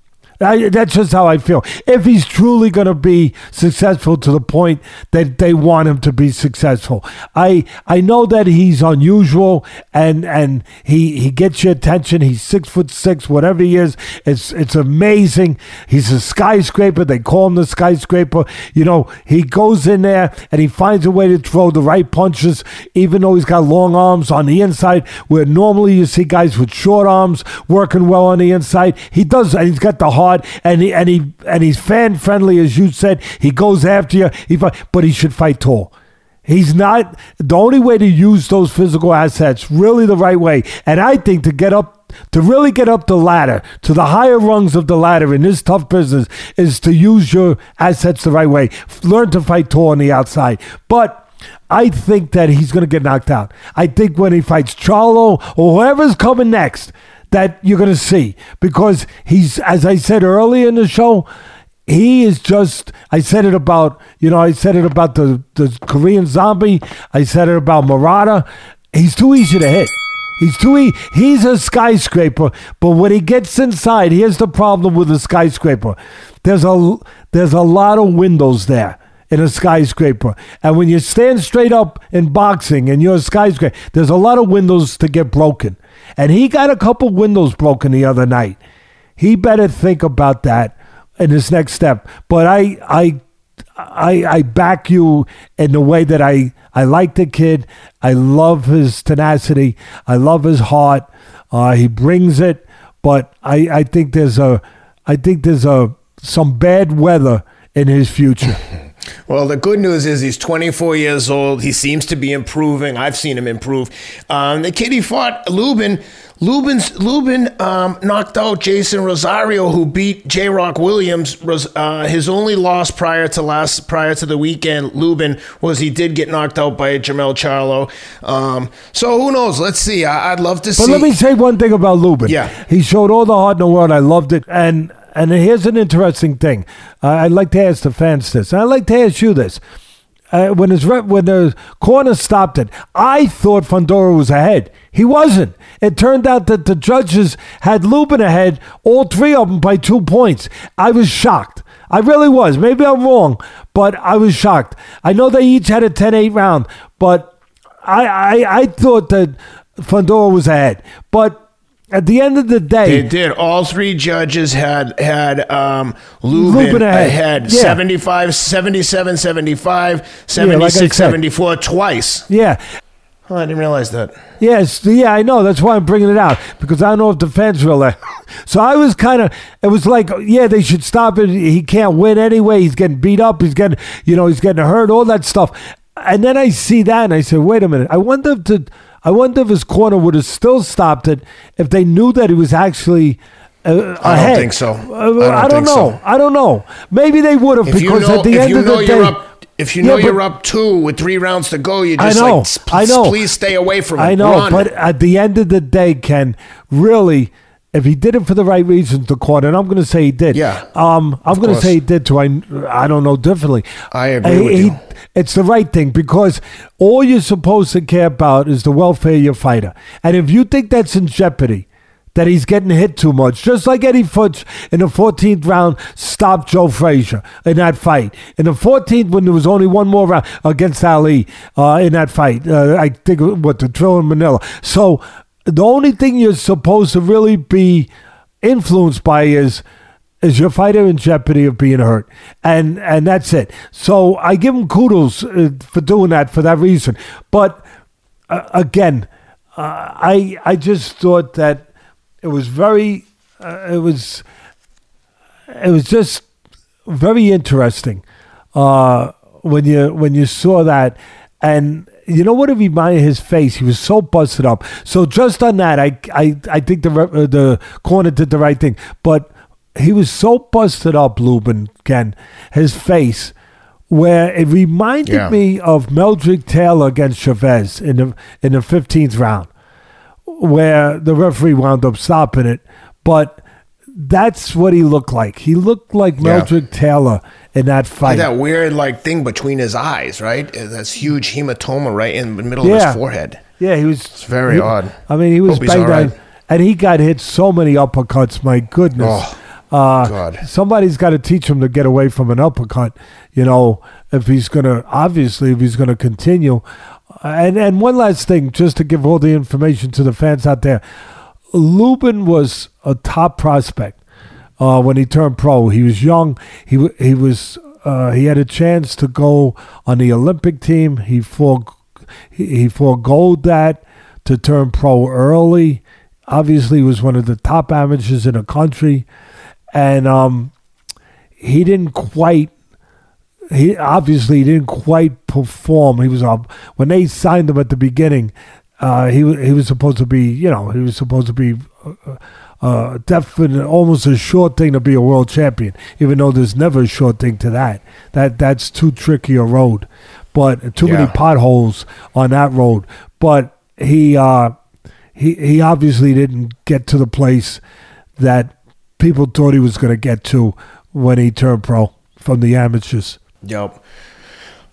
I, that's just how I feel. If he's truly going to be successful to the point that they want him to be successful, I I know that he's unusual and and he he gets your attention. He's six foot six, whatever he is. It's it's amazing. He's a skyscraper. They call him the skyscraper. You know, he goes in there and he finds a way to throw the right punches, even though he's got long arms on the inside, where normally you see guys with short arms working well on the inside. He does, and he's got the heart hard and he and he and he's fan friendly as you said. He goes after you. He but he should fight tall. He's not the only way to use those physical assets really the right way. And I think to get up to really get up the ladder to the higher rungs of the ladder in this tough business is to use your assets the right way. Learn to fight tall on the outside. But I think that he's going to get knocked out. I think when he fights Charlo or whoever's coming next, that you're going to see. Because he's, as I said earlier in the show, he is just I said it about you know I said it about the the Korean zombie. I said it about Murata. He's too easy to hit. He's too e- he's a skyscraper. But when he gets inside here's the problem with a skyscraper. There's a there's a lot of windows there in a skyscraper. And when you stand straight up in boxing and you're a skyscraper there's a lot of windows to get broken and he got a couple windows broken the other night. He better think about that in his next step. But I, I, I, I back you in the way that I, I like the kid. I love his tenacity. I love his heart. Uh, he brings it. But I, I think there's a, I think there's a some bad weather in his future. Well, the good news is he's 24 years old. He seems to be improving. I've seen him improve. Um, the kid he fought, Lubin, Lubin's, Lubin um, knocked out Jason Rosario, who beat J. Rock Williams. Uh, his only loss prior to last prior to the weekend, Lubin was he did get knocked out by Jermell Charlo. Um, so who knows? Let's see. I, would love to but see. But let me say one thing about Lubin. Yeah, he showed all the heart in the world. I loved it, and and here's an interesting thing. Uh, I'd like to ask the fans this. I'd like to ask you this. Uh, when his when the corner stopped it, I thought Fundora was ahead. He wasn't. It turned out that the judges had Lubin ahead, all three of them by two points. I was shocked. I really was. Maybe I'm wrong, but I was shocked. I know they each had a 10-8 round, but I I, I thought that Fundora was ahead. But at the end of the day, they did. All three judges had had um, Lubin, Lubin ahead, ahead. Yeah. 75, 77, 75, 76, yeah, like 74 twice. Yeah. Oh, I didn't realize that. Yes, yeah, I know. That's why I'm bringing it out because I don't know if the fans will. Let. So I was kind of. It was like, yeah, they should stop it. He can't win anyway. He's getting beat up. He's getting, you know, he's getting hurt. All that stuff. And then I see that, and I said, wait a minute. I wonder if the I wonder if his corner would have still stopped it if they knew that he was actually. Uh, I don't think so. Uh, I don't, I don't know. So. I don't know. Maybe they would have because you know, at the end of the day. Up, if you know yeah, you're up two with three rounds to go, you just I know, like, I know. please stay away from it. I know, Run. but at the end of the day, Ken, really, if he did it for the right reasons, the court, and I'm going to say he did. Yeah. Um, I'm going to say he did too. I, I don't know differently. I agree he, with you. it's the right thing because all you're supposed to care about is the welfare of your fighter. And if you think that's in jeopardy, that he's getting hit too much, just like Eddie Futch in the 14th round stopped Joe Frazier in that fight. In the 14th, when there was only one more round against Ali uh, in that fight, uh, I think what the Thrilla in Manila. So the only thing you're supposed to really be influenced by is is your fighter in jeopardy of being hurt, and and that's it. So I give him kudos uh, for doing that for that reason. But uh, again, uh, I I just thought that it was very uh, it was it was just very interesting uh, when you when you saw that and you know what it reminded his face he was so busted up so just on that i i, I think the uh, the corner did the right thing but he was so busted up lubin ken his face where it reminded Yeah. me of Meldrick Taylor against Chavez in the in the 15th round where the referee wound up stopping it. But that's what he looked like. He looked like Yeah. Meldrick Taylor in that fight. That weird like thing between his eyes, right? That's huge hematoma right in the middle of Yeah. his forehead. yeah, he was. It's very odd. I mean, he was Hope he's banged all right. and he got hit so many uppercuts. My goodness. Oh, Uh, God. Somebody's got to teach him to get away from an uppercut. You know, if he's gonna, obviously, if he's gonna continue. And and one last thing, just to give all the information to the fans out there, Lubin was a top prospect uh, when he turned pro. He was young. He he was uh, he had a chance to go on the Olympic team. He for he, he foregoed that to turn pro early. Obviously, he was one of the top amateurs in the country, and um, he didn't quite. He obviously didn't quite perform. He was up when they signed him at the beginning. Uh, he he was supposed to be, you know, he was supposed to be uh, definite, almost a short thing to be a world champion. Even though there's never a short thing to that. That that's too tricky a road, but too many potholes on that road. But he uh, he he obviously didn't get to the place that people thought he was going to get to when he turned pro from the amateurs. Yep.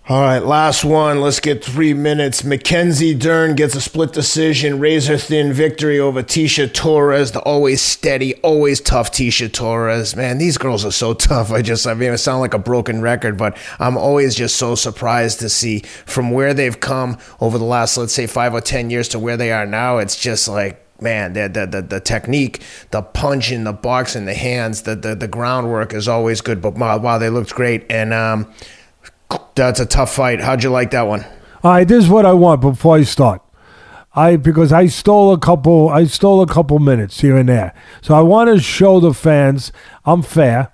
All right, last one. Let's get three minutes. Mackenzie Dern gets a split decision, razor thin victory over Tecia Torres, the always steady, always tough Tecia Torres. Man, these girls are so tough. I just, I mean, I sound like a broken record, but I'm always just so surprised to see from where they've come over the last, let's say, five or 10 years to where they are now. It's just like, man, the, the, the, the technique, the punch punching, the box boxing, the hands, the, the, the groundwork is always good. But wow, wow they looked great. And um, that's a tough fight. How'd you like that one? All right, this is what I want before I start. I because I stole a couple I stole a couple minutes here and there. So I want to show the fans I'm fair.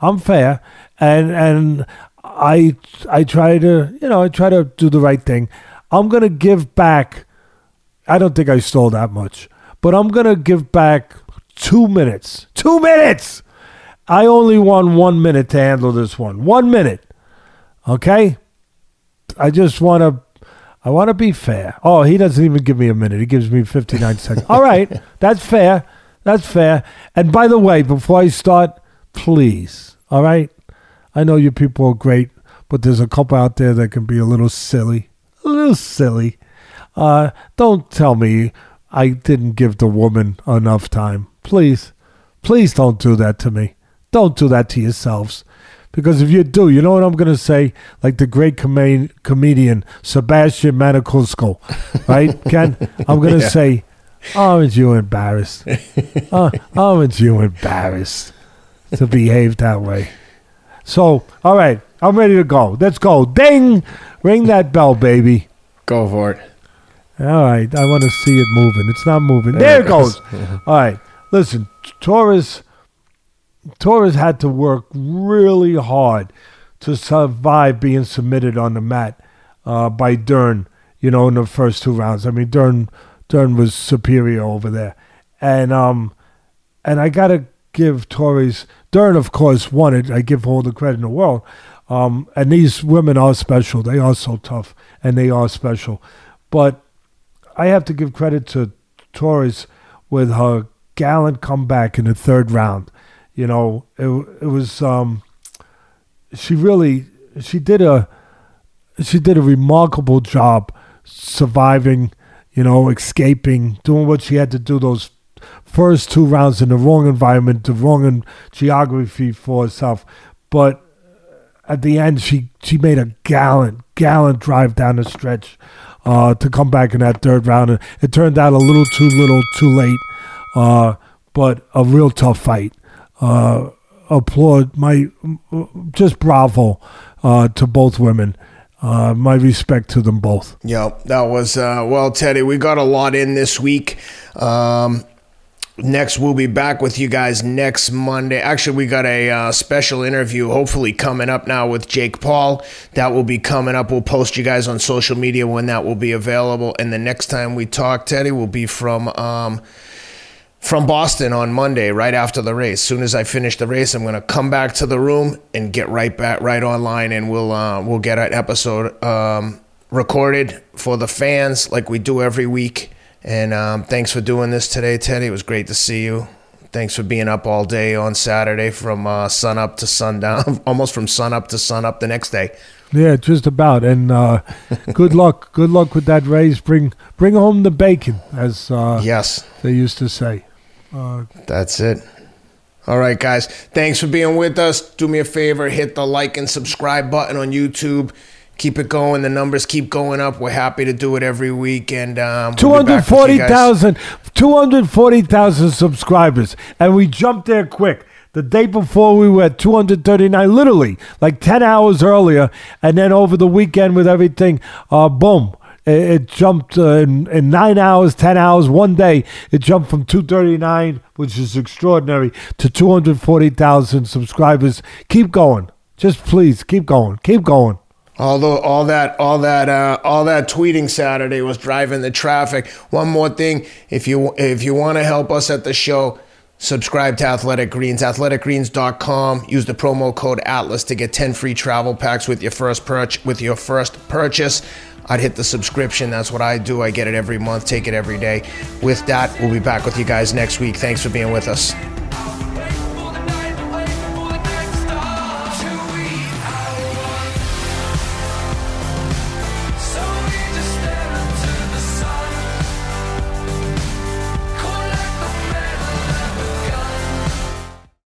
I'm fair and and I I try to, you know, I try to do the right thing. I'm going to give back I don't think I stole that much, but I'm going to give back 2 minutes. 2 minutes. I only want 1 minute to handle this one. 1 minute. Okay? I just want to I want to be fair. Oh, he doesn't even give me a minute. He gives me 59 seconds. All right. That's fair. That's fair. And by the way, before I start, please, all right? I know you people are great, but there's a couple out there that can be a little silly. A little silly. Uh, don't tell me I didn't give the woman enough time. Please. Please don't do that to me. Don't do that to yourselves. Because if you do, you know what I'm going to say? Like the great com- comedian Sebastian Maniscalco, right, Ken? I'm going to Yeah. say, aren't you embarrassed? uh, aren't you embarrassed to behave that way? So, all right, I'm ready to go. Let's go. Ding! Ring that bell, baby. Go for it. All right, I want to see it moving. It's not moving. There, it goes. All right, listen, Torres. Torres had to work really hard to survive being submitted on the mat uh, by Dern. You know, in the first two rounds. I mean, Dern Dern was superior over there, and um, and I gotta give Torres Dern, of course, won it. I give all the credit in the world. Um, and these women are special. They are so tough, and they are special. But I have to give credit to Torres with her gallant comeback in the third round. You know, it it was um, she really she did a she did a remarkable job surviving. You know, escaping, doing what she had to do those first two rounds in the wrong environment, the wrong geography for herself. But at the end, she she made a gallant, gallant drive down the stretch uh, to come back in that third round. And it turned out a little too little, too late, uh, but a real tough fight. Uh, applaud my just bravo uh, to both women. Uh, my respect to them both. Yep, that was uh, well, Teddy. We got a lot in this week. Um, next, we'll be back with you guys next Monday. Actually, we got a uh, special interview, hopefully coming up now with Jake Paul. That will be coming up. We'll post you guys on social media when that will be available. And the next time we talk, Teddy, will be from. Um, from Boston on Monday, right after the race. Soon as I finish the race, I'm going to come back to the room and get right back, right online, and we'll uh, we'll get an episode um, recorded for the fans like we do every week. And um, thanks for doing this today, Teddy. It was great to see you. Thanks for being up all day on Saturday from uh, sun up to sundown, almost from sun up to sun up the next day. Yeah, just about. And uh, good luck. Good luck with that race. Bring bring home the bacon, as uh, yes they used to say. Uh, That's it. All right, guys. Thanks for being with us. Do me a favor, hit the like and subscribe button on YouTube. Keep it going. The numbers keep going up. We're happy to do it every week. And um, we'll 240,000 240, subscribers. And we jumped there quick. The day before we were at 239, literally like 10 hours earlier. And then over the weekend with everything, uh, boom, it, jumped uh, in, in nine hours, 10 hours, one day. It jumped from 239, which is extraordinary, to 240,000 subscribers. Keep going. Just please keep going. Keep going. Although all that, all that, uh, all that tweeting Saturday was driving the traffic. One more thing, if you if you want to help us at the show, subscribe to Athletic Greens. AthleticGreens.com. Use the promo code Atlas to get ten free travel packs with your first purchase. With your first purchase. I'd hit the subscription. That's what I do. I get it every month, take it every day. With that, we'll be back with you guys next week. Thanks for being with us.